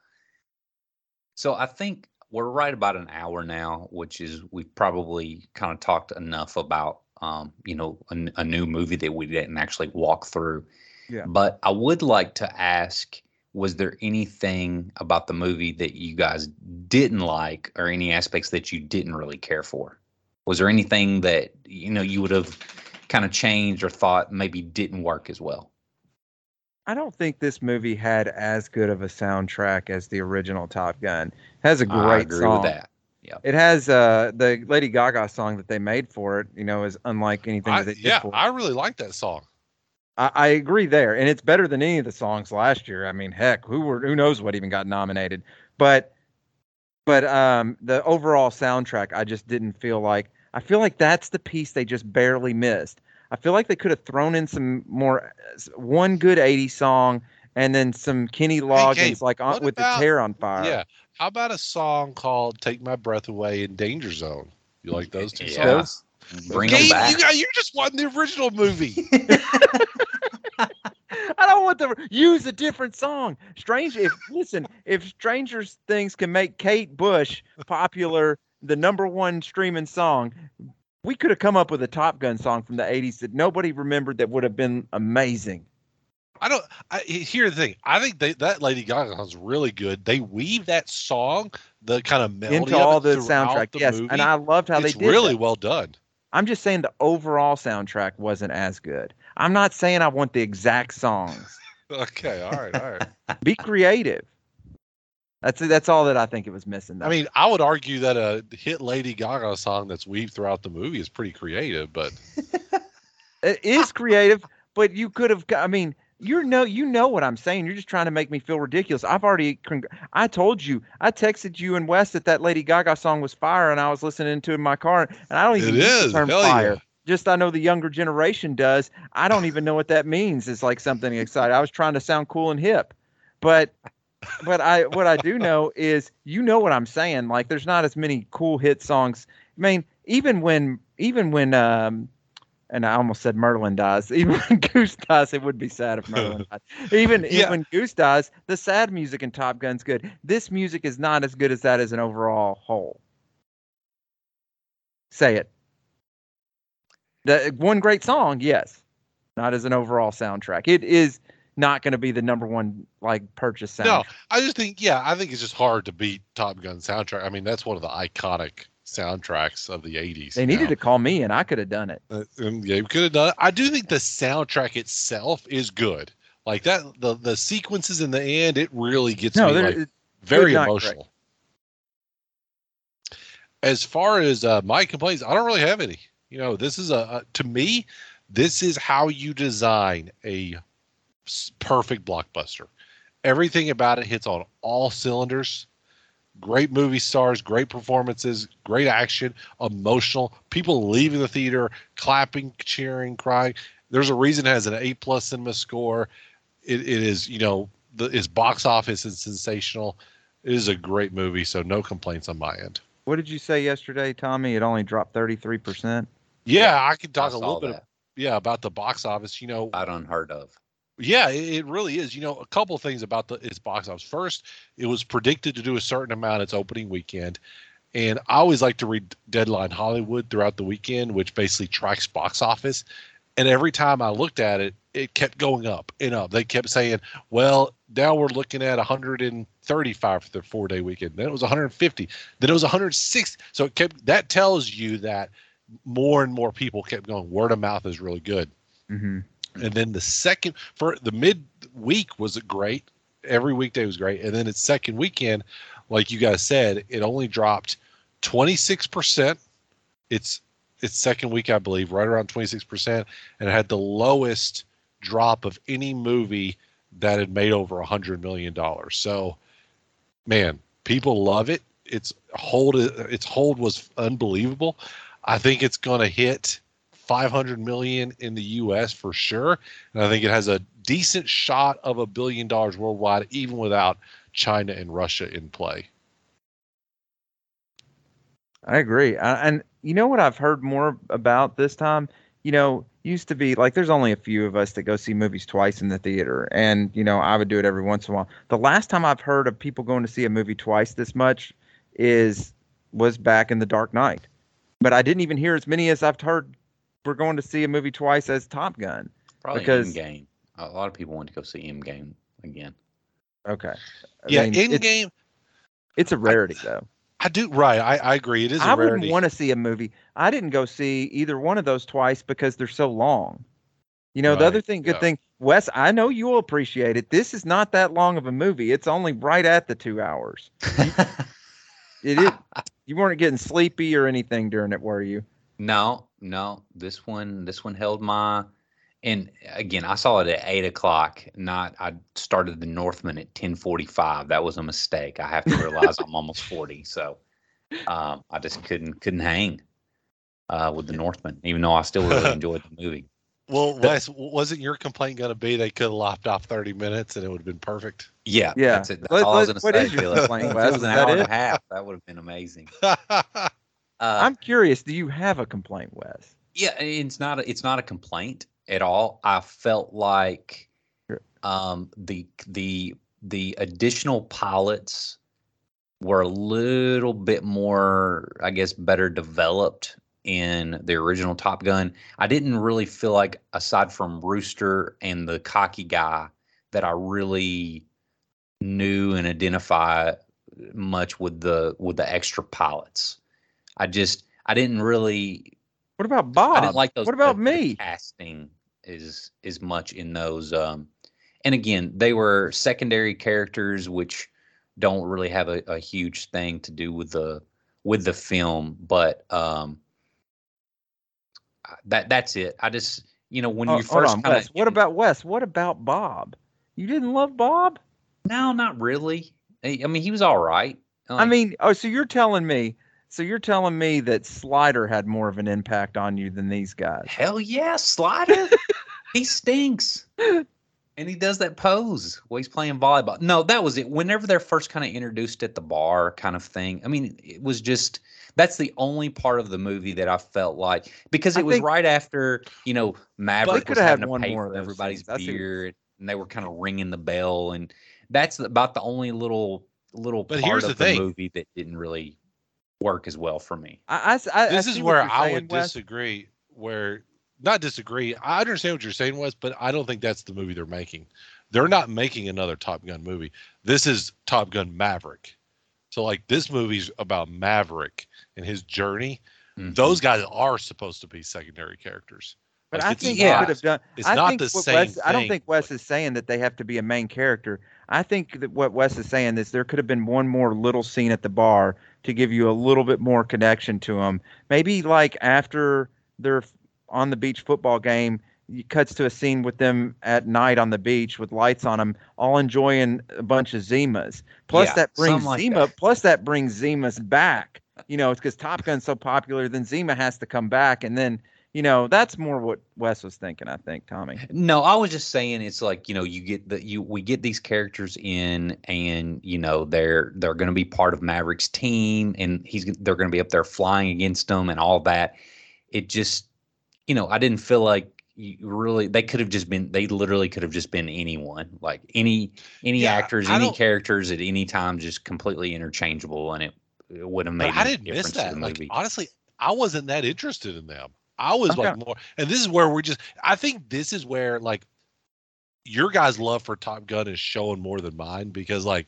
C: So I think we're right about an hour now, which is we've probably kind of talked enough about, um, you know, a new movie that we didn't actually walk through.
A: Yeah.
C: But I would like to ask: Was there anything about the movie that you guys didn't like, or any aspects that you didn't really care for? Was there anything that you know you would have kind of changed or thought maybe didn't work as well?
A: I don't think this movie had as good of a soundtrack as the original Top Gun. It has a great
C: I agree
A: song.
C: with that.
A: It has uh the Lady Gaga song that they made for it. You know, is unlike anything
B: I,
A: that they did
B: yeah,
A: for.
B: I really like that song.
A: I, I agree there, and it's better than any of the songs last year. I mean, heck, who were who knows what even got nominated? But but um, the overall soundtrack, I just didn't feel like. I feel like that's the piece they just barely missed. I feel like they could have thrown in some more, one good '80s song, and then some Kenny Loggins
B: Gabe,
A: like on, with
B: about-
A: the hair on fire.
B: Yeah. How about a song called "Take My Breath Away" in Danger Zone? You like those two
C: Yeah.
B: songs?
C: Bring them back.
B: you you're just wanting the original movie.
A: I don't want to use a different song. Strange. If listen, if Stranger Things can make Kate Bush popular, the number one streaming song, we could have come up with a Top Gun song from the '80s that nobody remembered that would have been amazing.
B: I don't. I, here's the thing. I think they, that Lady Gaga song's really good. They weave that song, the kind of melody
A: into
B: of
A: all the soundtrack.
B: the
A: yes,
B: movie.
A: and I loved how
B: it's
A: they did.
B: really
A: that.
B: well done.
A: I'm just saying the overall soundtrack wasn't as good. I'm not saying I want the exact songs.
B: Okay, all right, all right.
A: Be creative. That's that's all that I think it was missing. Though.
B: I mean, I would argue that a hit Lady Gaga song that's weaved throughout the movie is pretty creative, but
A: it is creative, but you could have. I mean, you know, you know what I'm saying. You're just trying to make me feel ridiculous. I've already. Congr- I told you. I texted you and Wes that that Lady Gaga song was fire, and I was listening to it in my car, and I don't even
B: it
A: use
B: is.
A: the term
B: Hell
A: fire.
B: yeah.
A: Just I know the younger generation does. I don't even know what that means. It's like something exciting. I was trying to sound cool and hip, but. But I, what I do know is, you know what I'm saying. Like, there's not as many cool hit songs. I mean, even when, even when, um, and I almost said Merlin dies. Even when Goose dies, it would be sad if Merlin died. Even, even
B: Yeah.
A: when Goose dies, the sad music in Top Gun's good. This music is not as good as that as an overall whole. Say it. The one great song, yes, not as an overall soundtrack. It is not going to be the number one like purchase soundtrack.
B: No, I just think, yeah, I think it's just hard to beat Top Gun soundtrack. I mean, that's one of the iconic soundtracks of the 80s.
A: They needed
B: know?
A: to call me, and I could have done it.
B: Uh, and Gabe could have done it. I do think the soundtrack itself is good. Like that, the the sequences in the end, it really gets
A: No,
B: me like, very emotional. As far as uh, my complaints, I don't really have any. You know, this is a, a to me, this is how you design a perfect blockbuster. Everything about it hits on all cylinders. Great movie stars, great performances, great action, emotional. People leaving the theater, clapping, cheering, crying. There's a reason it has an A plus cinema score. It, it is, you know, the its box office is sensational. It is a great movie, so no complaints on my end.
A: What did you say yesterday, Tommy? It only dropped 33%.
B: Yeah, I could talk
C: I
B: a
C: saw
B: little bit.
C: that.
B: yeah, about the box office. You know,
C: About unheard of.
B: Yeah, it, really is. You know, a couple things about the its box office. First, it was predicted to do a certain amount its opening weekend, and I always like to read Deadline Hollywood throughout the weekend, which basically tracks box office. And every time I looked at it, it kept going up and up. They kept saying, "Well, now we're looking at 135 for the four day weekend. Then it was 150. Then it was 106. So it kept. That tells you that more and more people kept going. Word of mouth is really good.
A: Mm-hmm.
B: And then the second for the mid week was great. Every weekday was great. And then its second weekend, like you guys said, it only dropped 26%. It's its second week, I believe, right around 26%. And it had the lowest drop of any movie that had made over a hundred million dollars. So man, people love it. Its hold its hold was unbelievable. I think it's gonna hit 500 million in the US for sure. And I think it has a decent shot of a billion dollars worldwide, even without China and Russia in play.
A: I agree. I, and you know what I've heard more about this time? You know, used to be like there's only a few of us that go see movies twice in the theater. And, you know, I would do it every once in a while. The last time I've heard of people going to see a movie twice this much is was back in The Dark Knight. But I didn't even hear as many as I've heard we're going to see a movie twice as Top Gun.
C: Probably
A: Because-
C: Endgame. A lot of people want to go see Endgame again.
A: Okay. I
B: yeah,
A: mean,
B: in
A: it's,
B: game,
A: it's a rarity though.
B: I do right. I, I agree. It is a
A: I wouldn't want to see a movie. I didn't go see either one of those twice because they're so long. You know, the other thing, good
B: yeah.
A: thing, Wes, I know you'll appreciate it. This is not that long of a movie. It's only right at the two hours. It is. you weren't getting sleepy or anything during it, were you?
C: No, no. This one, this one held my. And again, I saw it at eight o'clock. Not, I started the Northman at ten forty-five. That was a mistake. I have to realize I'm almost forty, so um, I just couldn't couldn't hang uh, with the Northman, even though I still really enjoyed the movie.
B: well, Wes, wasn't your complaint going to be they could have lopped off 30 minutes and it would have been perfect?
C: Yeah,
A: Yeah.
C: That's, it. that's
A: Let-
C: all I was going
A: what
C: to
A: is
C: say.
A: your complaint,
C: If
A: Wes?
C: it was an
A: that
C: hour and a half. That would have been amazing. Uh,
A: I'm curious. Do you have a complaint, Wes?
C: Yeah, it's not a, it's not a complaint at all. I felt like
A: Sure.
C: um, the the the additional pilots were a little bit more, I guess, better developed in the original Top Gun. I didn't really feel like, aside from Rooster and the cocky guy, that I really knew and identify much with the with the extra pilots. I just I didn't really
A: What about Bob?
C: I didn't like those.
A: What about
C: the- the
A: me?
C: casting is is much in those. Um, and again, they were secondary characters, which don't really have a, a huge thing to do with the with the film. But um, that that's it. I just you know when
A: Oh,
C: you first
A: on,
C: kind
A: Wes. What about Wes? What about Bob? You didn't love Bob?
C: no, not really. I I mean, he was all right.
A: I mean, oh, so you're telling me, so you're telling me that Slider had more of an impact on you than these guys?
C: Hell yeah, Slider. he stinks. And he does that pose while he's playing volleyball. No, that was it. Whenever they're first kind of introduced at the bar, kind of thing. I mean, it was just that's the only part of the movie that I felt like because it
A: I
C: was
A: think-
C: right after you know Maverick was
A: coulda
C: having to
A: one
C: pay
A: more
C: for everybody's
A: scenes. I see
C: and they were kind of ringing the bell, and that's about the only little little
B: But
C: part
B: here's
C: of
B: the
C: the,
B: thing.
C: movie that didn't really work as well for me.
A: I, I s- I- I
B: this
A: see
B: is where I
A: saying,
B: would
A: Wes.
B: disagree. Where not disagree. I understand what you're saying, Wes, but I don't think that's the movie they're making. They're not making another Top Gun movie. This is Top Gun Maverick. So like this movie's about Maverick and his journey.
C: Mhm.
B: Those guys are supposed to be secondary characters.
A: But
B: Like,
A: I think
C: yeah.
A: they could have done.
B: It's
A: I
B: not
A: think
B: the same
A: Wes, I don't think Wes
B: but-
A: is saying that they have to be a main character. I think that what Wes is saying is there could have been one more little scene at the bar to give you a little bit more connection to them. Maybe like after they're on the beach football game, it cuts to a scene with them at night on the beach with lights on them, all enjoying a bunch of Zimas. Plus
C: Yeah,
A: that brings
C: like
A: Zima.
C: that.
A: Plus that brings Zimas back. You know, it's because Top Gun's so popular, then Zima has to come back, and then you know, that's more what Wes was thinking. I think Tommy.
C: No, I was just saying it's like you know you get the you we get these characters in and you know they're they're going to be part of Maverick's team and he's they're going to be up there flying against them and all that. It just you know I didn't feel like you really they could have just been they literally could have just been anyone like any any
B: Yeah,
C: actors
B: I
C: any characters at any time just completely interchangeable and it, it would have made
B: I didn't miss that. Like honestly, I wasn't that interested in them. I was
A: Okay.
B: like more, and this is where we're just. I think this is where like your guys' love for Top Gun is showing more than mine because like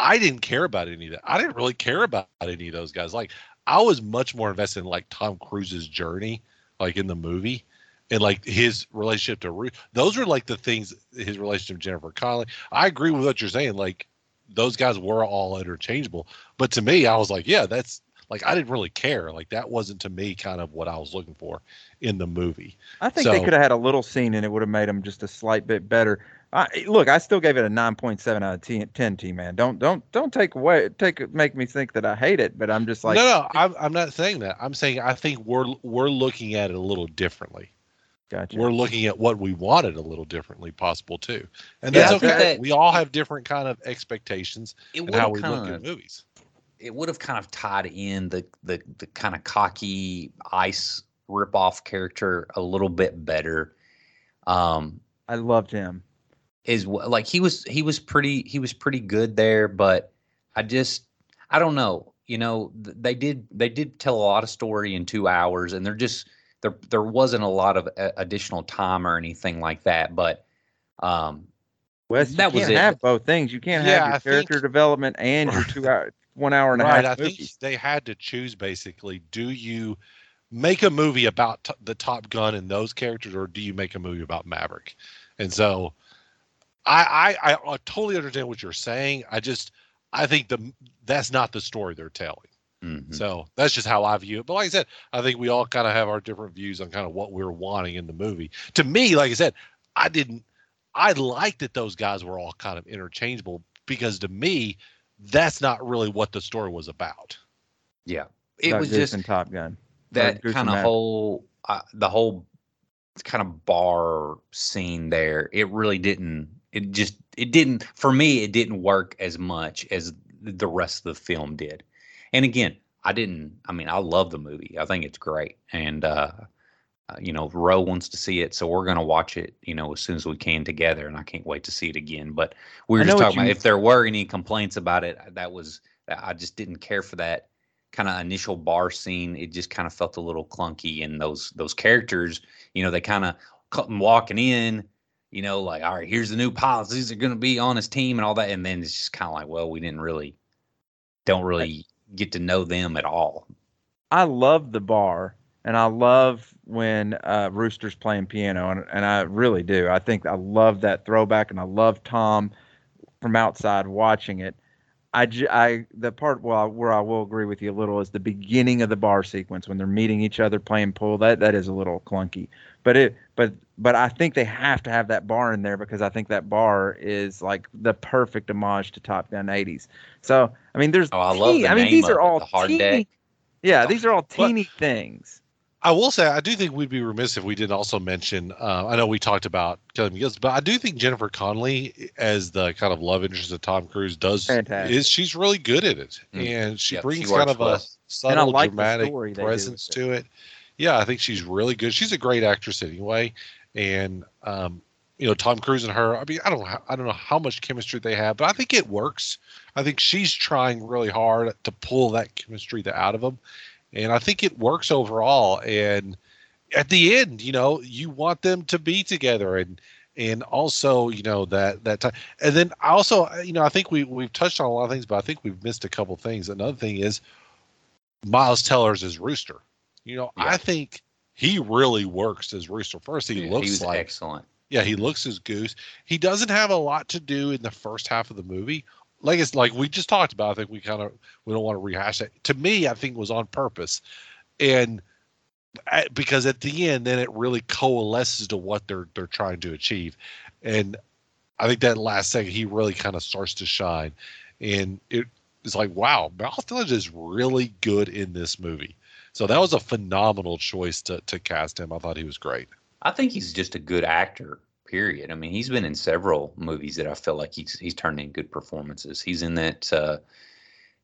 B: I didn't care about any of that. I didn't really care about any of those guys. Like I was much more invested in like Tom Cruise's journey, like in the movie. And like his relationship to Ruth, those were like the things. His relationship to Jennifer Connelly. I agree with what you're saying. Like those guys were all interchangeable. But to me, I was like, yeah, that's like I didn't really care. Like that wasn't to me kind of what I was looking for in the movie.
A: I think they could have had a little scene and it would have made them just a slight bit better. I, look, I still gave it a 9.7 out of 10, 10 T man. Don't don't don't take away take make me think that I hate it, but I'm just like
B: no, no, I'm, I'm not saying that. I'm saying I think we're we're looking at it a little differently.
A: gotcha.
B: We're looking at what we wanted a little differently, possible too, and that's
C: I think
B: okay.
C: that-
B: we all have different kind of expectations
C: it
B: and how we look at movies.
C: It would have kind of tied in the the the kind of cocky ice ripoff character a little bit better. Um,
A: I loved him.
C: is like he was he was pretty he was pretty good there, but I just I don't know. You know, they did they did tell a lot of story in two hours, and there just there there wasn't a lot of additional time or anything like that. But um,
A: Wes, you
C: That was
A: can't
C: it.
A: have both things. You can't
B: Yeah,
A: have your
B: I
A: character
B: think-
A: development and your two hour one hour and a
B: right.
A: half
B: I
A: movie.
B: think they had to choose basically. Do you make a movie about t- the Top Gun and those characters, or do you make a movie about Maverick? And so, I I, I totally understand what you're saying. I just I think the that's not the story they're telling.
C: mhm.
B: So that's just how I view it. But like I said, I think we all kind of have our different views on kind of what we're wanting in the movie. To me, like I said, I didn't. I liked that those guys were all kind of interchangeable because to me, that's not really what the story was about.
C: yeah, it
A: about
C: was
A: Goose
C: just
A: Top Gun.
C: that kind of whole uh, the whole kind of bar scene there it really didn't it just it didn't for me it didn't work as much as the rest of the film did. And again i didn't i mean i love the movie. I think it's great. And uh uh, you know roe wants to see it so we're going to watch it you know as soon as we can together and i can't wait to see it again but we were just talking about
A: you-
C: if there were any complaints about it that was i just didn't care for that kind of initial bar scene it just kind of felt a little clunky and those those characters you know they kind of walking in you know like all right here's the new pilots these are going to be on his team and all that and then it's just kind of like well we didn't really don't really get to know them at all.
A: I love the bar and I love when uh, Rooster's playing piano and, and I really do. I think I love that throwback and I love Tom from outside watching it. I, j- I the part where I, where I will agree with you a little is the beginning of the bar sequence when they're meeting each other playing pool. That that is a little clunky, but it but but I think they have to have that bar in there because I think that bar is like the perfect homage to Top Gun 80s. So I mean, there's
C: oh i love
A: teen-
C: the
A: I mean these are
C: it,
A: all
C: the hard
A: teeny,
C: deck
A: yeah, these are all teeny things.
B: I will say, I do think we'd be remiss if we didn't also mention. Uh, I know we talked about Kelly McGillis, but I do think Jennifer Connelly, as the kind of love interest of Tom Cruise, does
A: Fantastic.
B: is she's really good at it,
C: Mm.
B: and she
C: Yep,
B: brings
C: she
B: kind
C: works
B: of a
C: well.
B: subtle,
A: like the
B: dramatic
A: story
B: presence to it. Yeah, I think she's really good. She's a great actress anyway, and um, you know, Tom Cruise and her. I mean, I don't, know how- I don't know how much chemistry they have, but I think it works. I think she's trying really hard to pull that chemistry out of them, and I think it works overall. And at the end, you know, you want them to be together, and and also, you know, that that time. And then also, you know, I think we we've touched on a lot of things, but I think we've missed a couple things. Another thing is Miles Teller's as Rooster. You know,
C: Yeah.
B: I think he really works as Rooster. First, he
C: Yeah,
B: looks
C: was
B: like
C: excellent
B: yeah, he looks as Goose. He doesn't have a lot to do in the first half of the movie. Like it's like we just talked about. I think we kind of we don't want to rehash that. To me, I think it was on purpose, and because at the end, then it really coalesces to what they're they're trying to achieve, and I think that last second he really kind of starts to shine, and it is like wow, Teller is really good in this movie. So that was a phenomenal choice to to cast him. I thought he was great.
C: I think he's just a good actor. Period. I mean, he's been in several movies that I feel like he's he's turned in good performances. He's in that. Uh,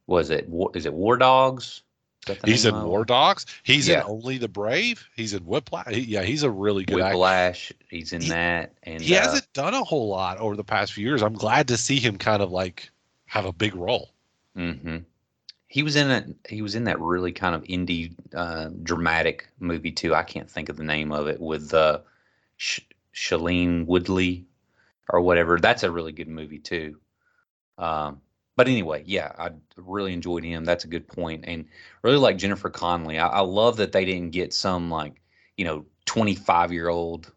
C: was it? War- Is it War Dogs? Is that the
B: He's in? War Dogs. He's
C: Yeah.
B: in Only the Brave. He's in Whiplash. He- yeah, he's a really good actor.
C: Whiplash. He's in
B: He-
C: that, and
B: He
C: uh,
B: hasn't done a whole lot over the past few years. I'm glad to see him kind of like have a big role.
C: hmm He was in it. He was in that really kind of indie, uh, dramatic movie too. I can't think of the name of it with uh, Sh- Shailene Woodley or whatever. That's a really good movie too. Um, but anyway, yeah, I really enjoyed him. That's a good point, and really like Jennifer Connelly. I, I love that they didn't get some like you know twenty five year old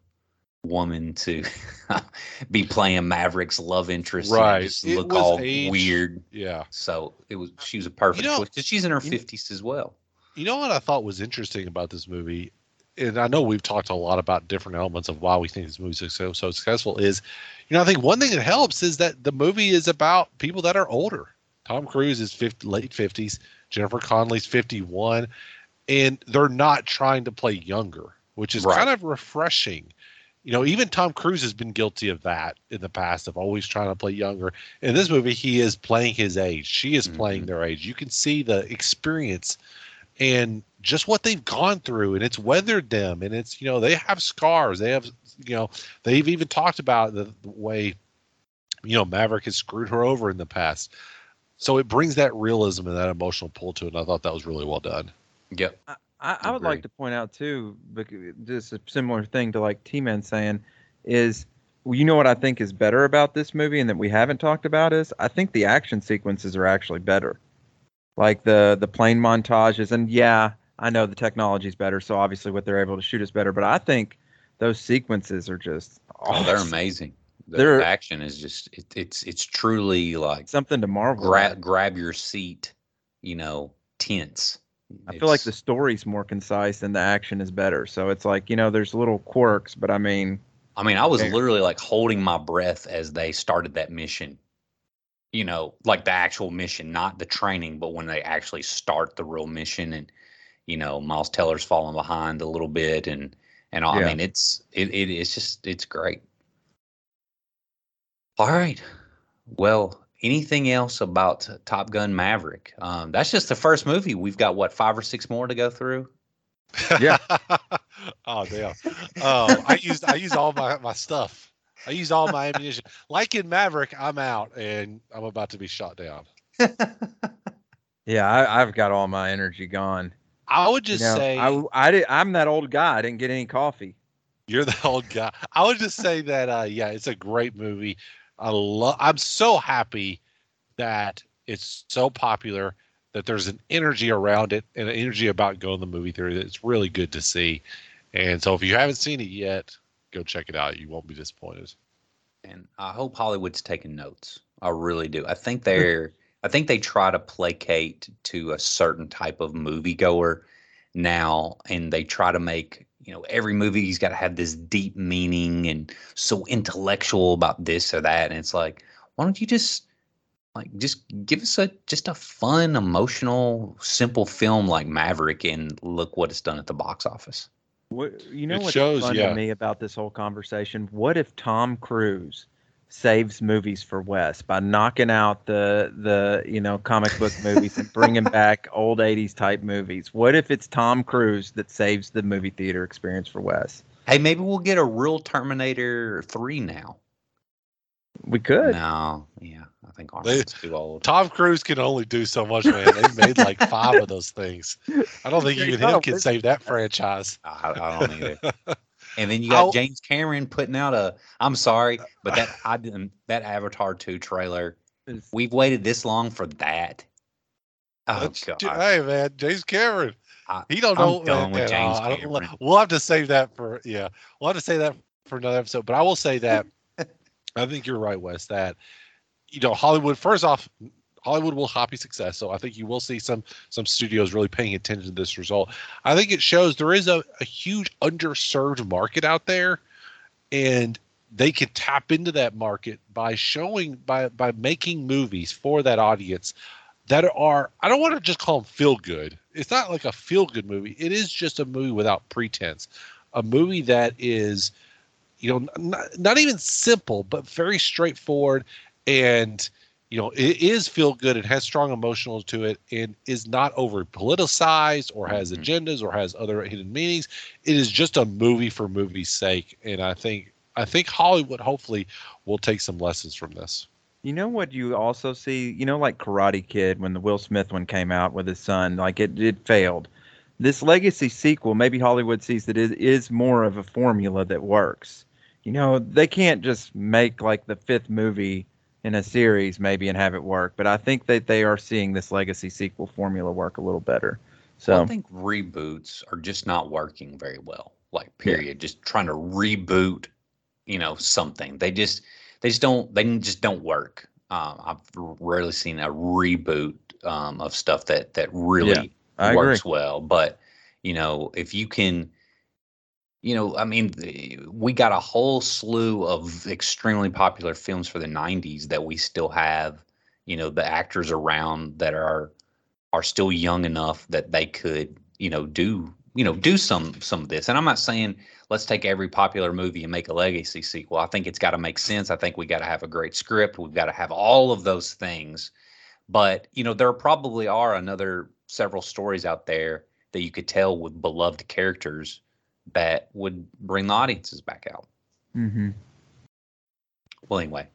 C: woman to be playing Maverick's love interest. and
B: Right.
C: just look all
B: age-
C: weird.
B: Yeah.
C: So it was she was a perfect
B: You know-
C: choice because she's in her fifties as well.
B: You know what I thought was interesting about this movie, and I know we've talked a lot about different elements of why we think this movie is so, so successful. Is you know I think one thing that helps is that the movie is about people that are older. Tom Cruise is 50, late fifties, Jennifer Connelly's fifty one, and they're not trying to play younger, which is
C: Right.
B: kind of refreshing. You know, even Tom Cruise has been guilty of that in the past of always trying to play younger. In this movie, he is playing his age. She is playing
C: Mhm.
B: their age. You can see the experience and just what they've gone through and it's weathered them and it's you know they have scars they have you know they've even talked about the, the way you know maverick has screwed her over in the past. So it brings that realism and that emotional pull to it and i thought that was really well done.
C: Yep.
A: I, I would like to point out too, bec- just a similar thing to like T Man saying, is well, you know what I think is better about this movie and that we haven't talked about is I think the action sequences are actually better, like the the plane montages and yeah, I know the technology is better, so obviously what they're able to shoot is better, but I think those sequences are just
C: Oh, they're amazing. The
A: They're-
C: action is just it, it's it's truly like
A: something to marvel.
C: grab
A: at.
C: grab your seat, you know, tense.
A: I feel like the story's more concise and the action is better. So it's like you know, there's little quirks, but I mean,
C: I mean, I was literally like holding my breath as they started that mission. You know, like the actual mission, not the training, but when they actually start the real mission, and you know, Miles Teller's falling behind a little bit, and and all, I mean, it's it, it it's just it's great. All right, well, anything else about Top Gun Maverick? Um, that's just the first movie. We've got what five or six more to go through.
A: Yeah.
B: oh damn oh i used i used all my my stuff i used all my ammunition like in maverick i'm out and i'm about to be shot down
A: yeah, I, I've got all my energy gone.
B: I would
A: You
B: just
A: know,
B: say
A: I, I did, I'm that old guy. I didn't get any coffee.
B: You're the old guy. I would just say that uh yeah, it's a great movie. I love I'm so happy that it's so popular that there's an energy around it and an energy about going to the movie theater. It's really good to see. And so if you haven't seen it yet, go check it out. You won't be disappointed.
C: and I hope Hollywood's taking notes. I really do. I think they're I think they try to placate to a certain type of moviegoer now and they try to make, you know, every movie he's got to have this deep meaning and so intellectual about this or that and it's like why don't you just like just give us a just a fun, emotional, simple film like Maverick and look what it's done at the box office.
A: What, you know
B: It
A: what's
B: shows,
A: fun
B: yeah.
A: to me about this whole conversation? What if Tom Cruise saves movies for Wes by knocking out the the you know comic book movies and bringing back old '80s type movies? What if it's Tom Cruise that saves the movie theater experience for Wes?
C: Hey, maybe we'll get a real Terminator 3 now.
A: We could.
C: No, yeah, I think
B: They-
C: Arnold's too old.
B: Tom Cruise can only do so much, man. They made like five of those things. I don't think even him can save that franchise.
C: I, I don't either. And then you got
B: I'll-
C: James Cameron putting out a. I'm sorry, but that I didn't. That Avatar 2 trailer. We've waited this long for that. Oh god.
B: Hey man, James Cameron.
C: I-
B: He don't
C: I'm
B: know.
C: done with James Cameron.
B: We'll have to save that for yeah. We'll have to save that for another episode. But I will say that I think you're right, Wes. That you know Hollywood. First off, Hollywood will copy success. So I think you will see some some studios really paying attention to this result. I think it shows there is a, a huge underserved market out there, and they can tap into that market by showing by by making movies for that audience that are I don't want to just call them feel good. It's not like a feel good movie. It is just a movie without pretense, a movie that is, you know, not, not even simple but very straightforward, and you know it is feel good. It has strong emotional to it, and is not over politicized or has
C: Mhm.
B: agendas or has other hidden meanings. It is just a movie for movie's sake, and I think I think Hollywood hopefully will take some lessons from this.
A: You know what you also see? You know, like Karate Kid when the Will Smith one came out with his son, like it, it failed. This legacy sequel, maybe Hollywood sees that it is more of a formula that works. You know, they can't just make like the fifth movie in a series maybe and have it work, but I think that they are seeing this legacy sequel formula work a little better. So
C: Well, I think reboots are just not working very well. Like period, just trying to reboot, you know, something. They just they just don't they just don't work. Um, I've rarely seen a reboot um, of stuff that that really
A: agree.
C: works well. But you know, if you can, you know, I mean, we got a whole slew of extremely popular films for the '90s that we still have. You know, the actors around that are are still young enough that they could, you know, do you know do some some of this. And I'm not saying let's take every popular movie and make a legacy sequel. I think it's got to make sense. I think we got to have a great script. We've got to have all of those things. But you know, there probably are another several stories out there that you could tell with beloved characters that would bring the audiences back out.
A: hmm
C: Well, anyway,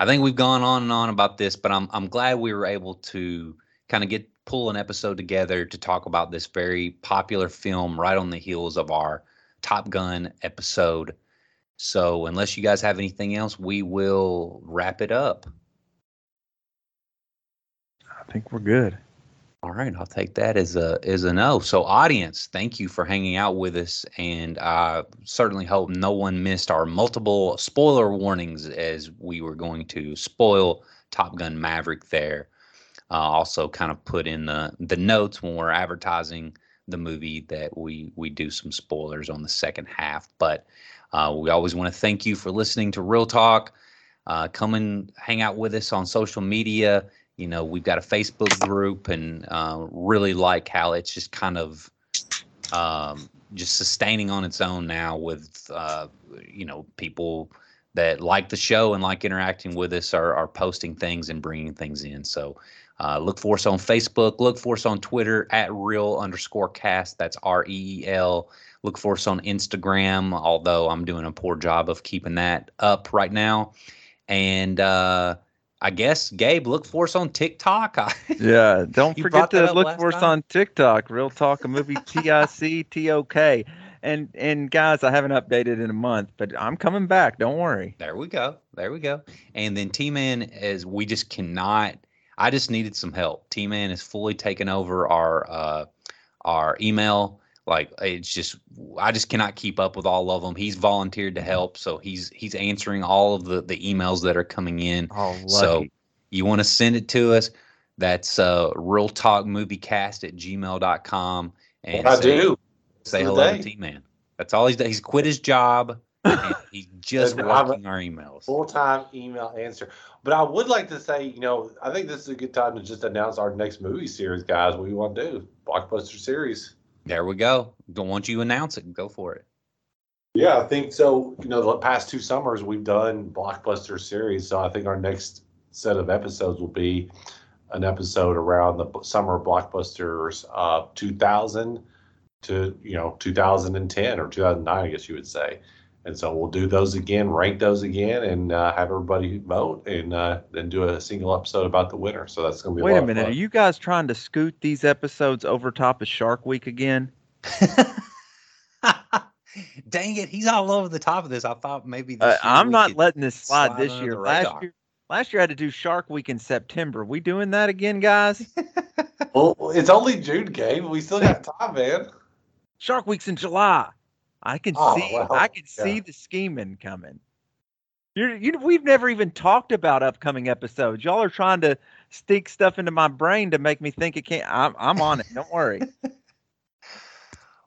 C: I think we've gone on and on about this, but I'm I'm glad we were able to kind of get pull an episode together to talk about this very popular film right on the heels of our Top Gun episode. So, unless you guys have anything else, we will wrap it up.
A: I think we're good.
C: All right, I'll take that as a as a no. So, audience, thank you for hanging out with us, and I certainly hope no one missed our multiple spoiler warnings as we were going to spoil Top Gun Maverick. There, uh, also kind of put in the the notes when we're advertising the movie that we we do some spoilers on the second half. But uh, we always want to thank you for listening to Reel Talk. Uh, come and hang out with us on social media you know we've got a facebook group and uh, really like how it's just kind of um, just sustaining on its own now with uh, you know people that like the show and like interacting with us are, are posting things and bringing things in. So uh, look for us on facebook look for us on twitter at reel underscore cast. That's r-e-e-l look for us on instagram although i'm doing a poor job of keeping that up right now. And uh, I guess Gabe, look for us on TikTok.
A: Yeah, don't forget to look for us
C: time?
A: on TikTok. Reel Talk a movie T I C T O K. And and guys, I haven't updated in a month, but I'm coming back. Don't worry.
C: there we go. There we go. And then T Man is we just cannot. I just needed some help. T Man is fully taken over our uh, our email. Like it's just I just cannot keep up with all of them. He's volunteered to help, so he's he's answering all of the the emails that are coming in.
A: Oh, lucky.
C: So you want to send it to us? That's uh, reel talk movie cast at gmail.com. And
G: I
C: say,
G: do.
C: say hello to. T Man. That's all he's done. He's quit his job. he's just working our emails.
G: Full time email answer. But I would like to say, you know, I think this is a good time to just announce our next movie series, guys. What we want to do? Blockbuster series.
C: There we go. Don't want you announce it. Go for it.
G: Yeah, I think so. You know, the past two summers we've done blockbuster series, so I think our next set of episodes will be an episode around the summer blockbusters uh 2000 to you know 2010 or 2009 i guess you would say and so we'll do those again rank those again and uh, have everybody vote and uh, then do a single episode about the winner so that's going to be
A: Wait
G: a,
A: a
G: lot of
A: minute. Are you guys trying to scoot these episodes over top of Shark Week again?
C: Dang it. He's all over the top of this. I thought maybe
A: Uh,
C: year
A: I'm not letting this slide
C: slide
A: this year. Last
C: radar.
A: year, last year I had to do Shark Week in September. We doing that again, guys?
G: well it's only june Gabe we still got time man
A: Shark Week's in July. I can
G: Oh,
A: see.
G: well,
A: I can
G: yeah.
A: see the scheming coming. You're, you, we've never even talked about upcoming episodes. Y'all are trying to stick stuff into my brain to make me think it can't. I'm, I'm on it. Don't worry.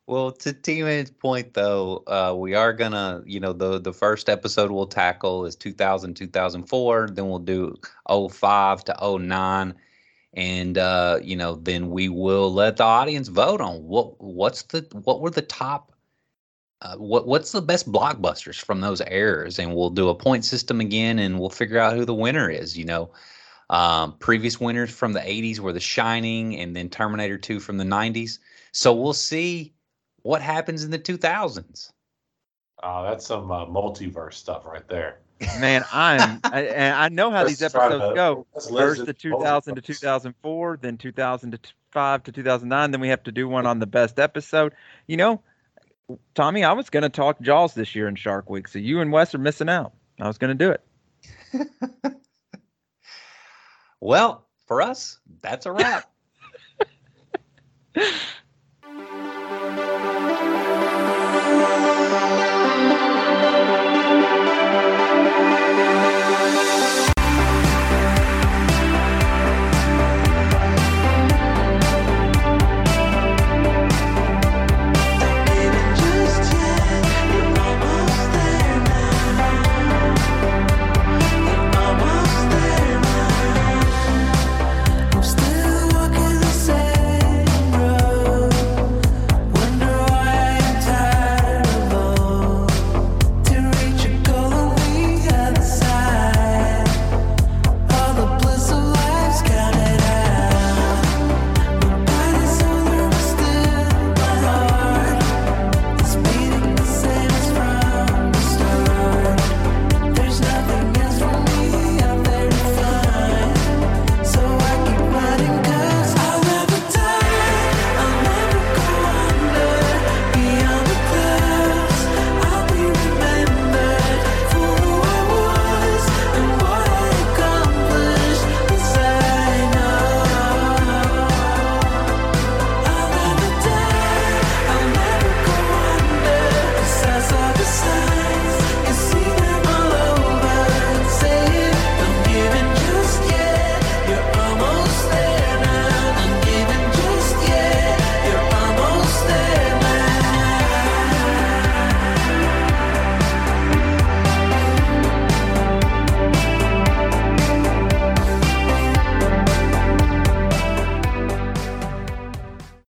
C: Well, to T Man's point though, uh, we are gonna, you know, the the first episode we'll tackle is 2000, 2004. Then we'll do 05 to 09. and uh, you know, then we will let the audience vote on what what's the what were the top. Uh, what what's the best blockbusters from those eras, and we'll do a point system again, and we'll figure out who the winner is. You know, um, previous winners from the '80s were The Shining, and then Terminator 2 from the '90s. So we'll see what happens in the 2000s.
G: Uh, that's some uh, multiverse stuff right there.
A: Man, I'm I, and I know how
G: Let's
A: these episodes
G: to-
A: go. First the 2000 to 2004, then 2005 to 2009. Then we have to do one on the best episode. You know, Tommy, I was going to talk Jaws this year in Shark Week, so you and Wes are missing out. I was going to do it.
C: Well, for us, that's a wrap.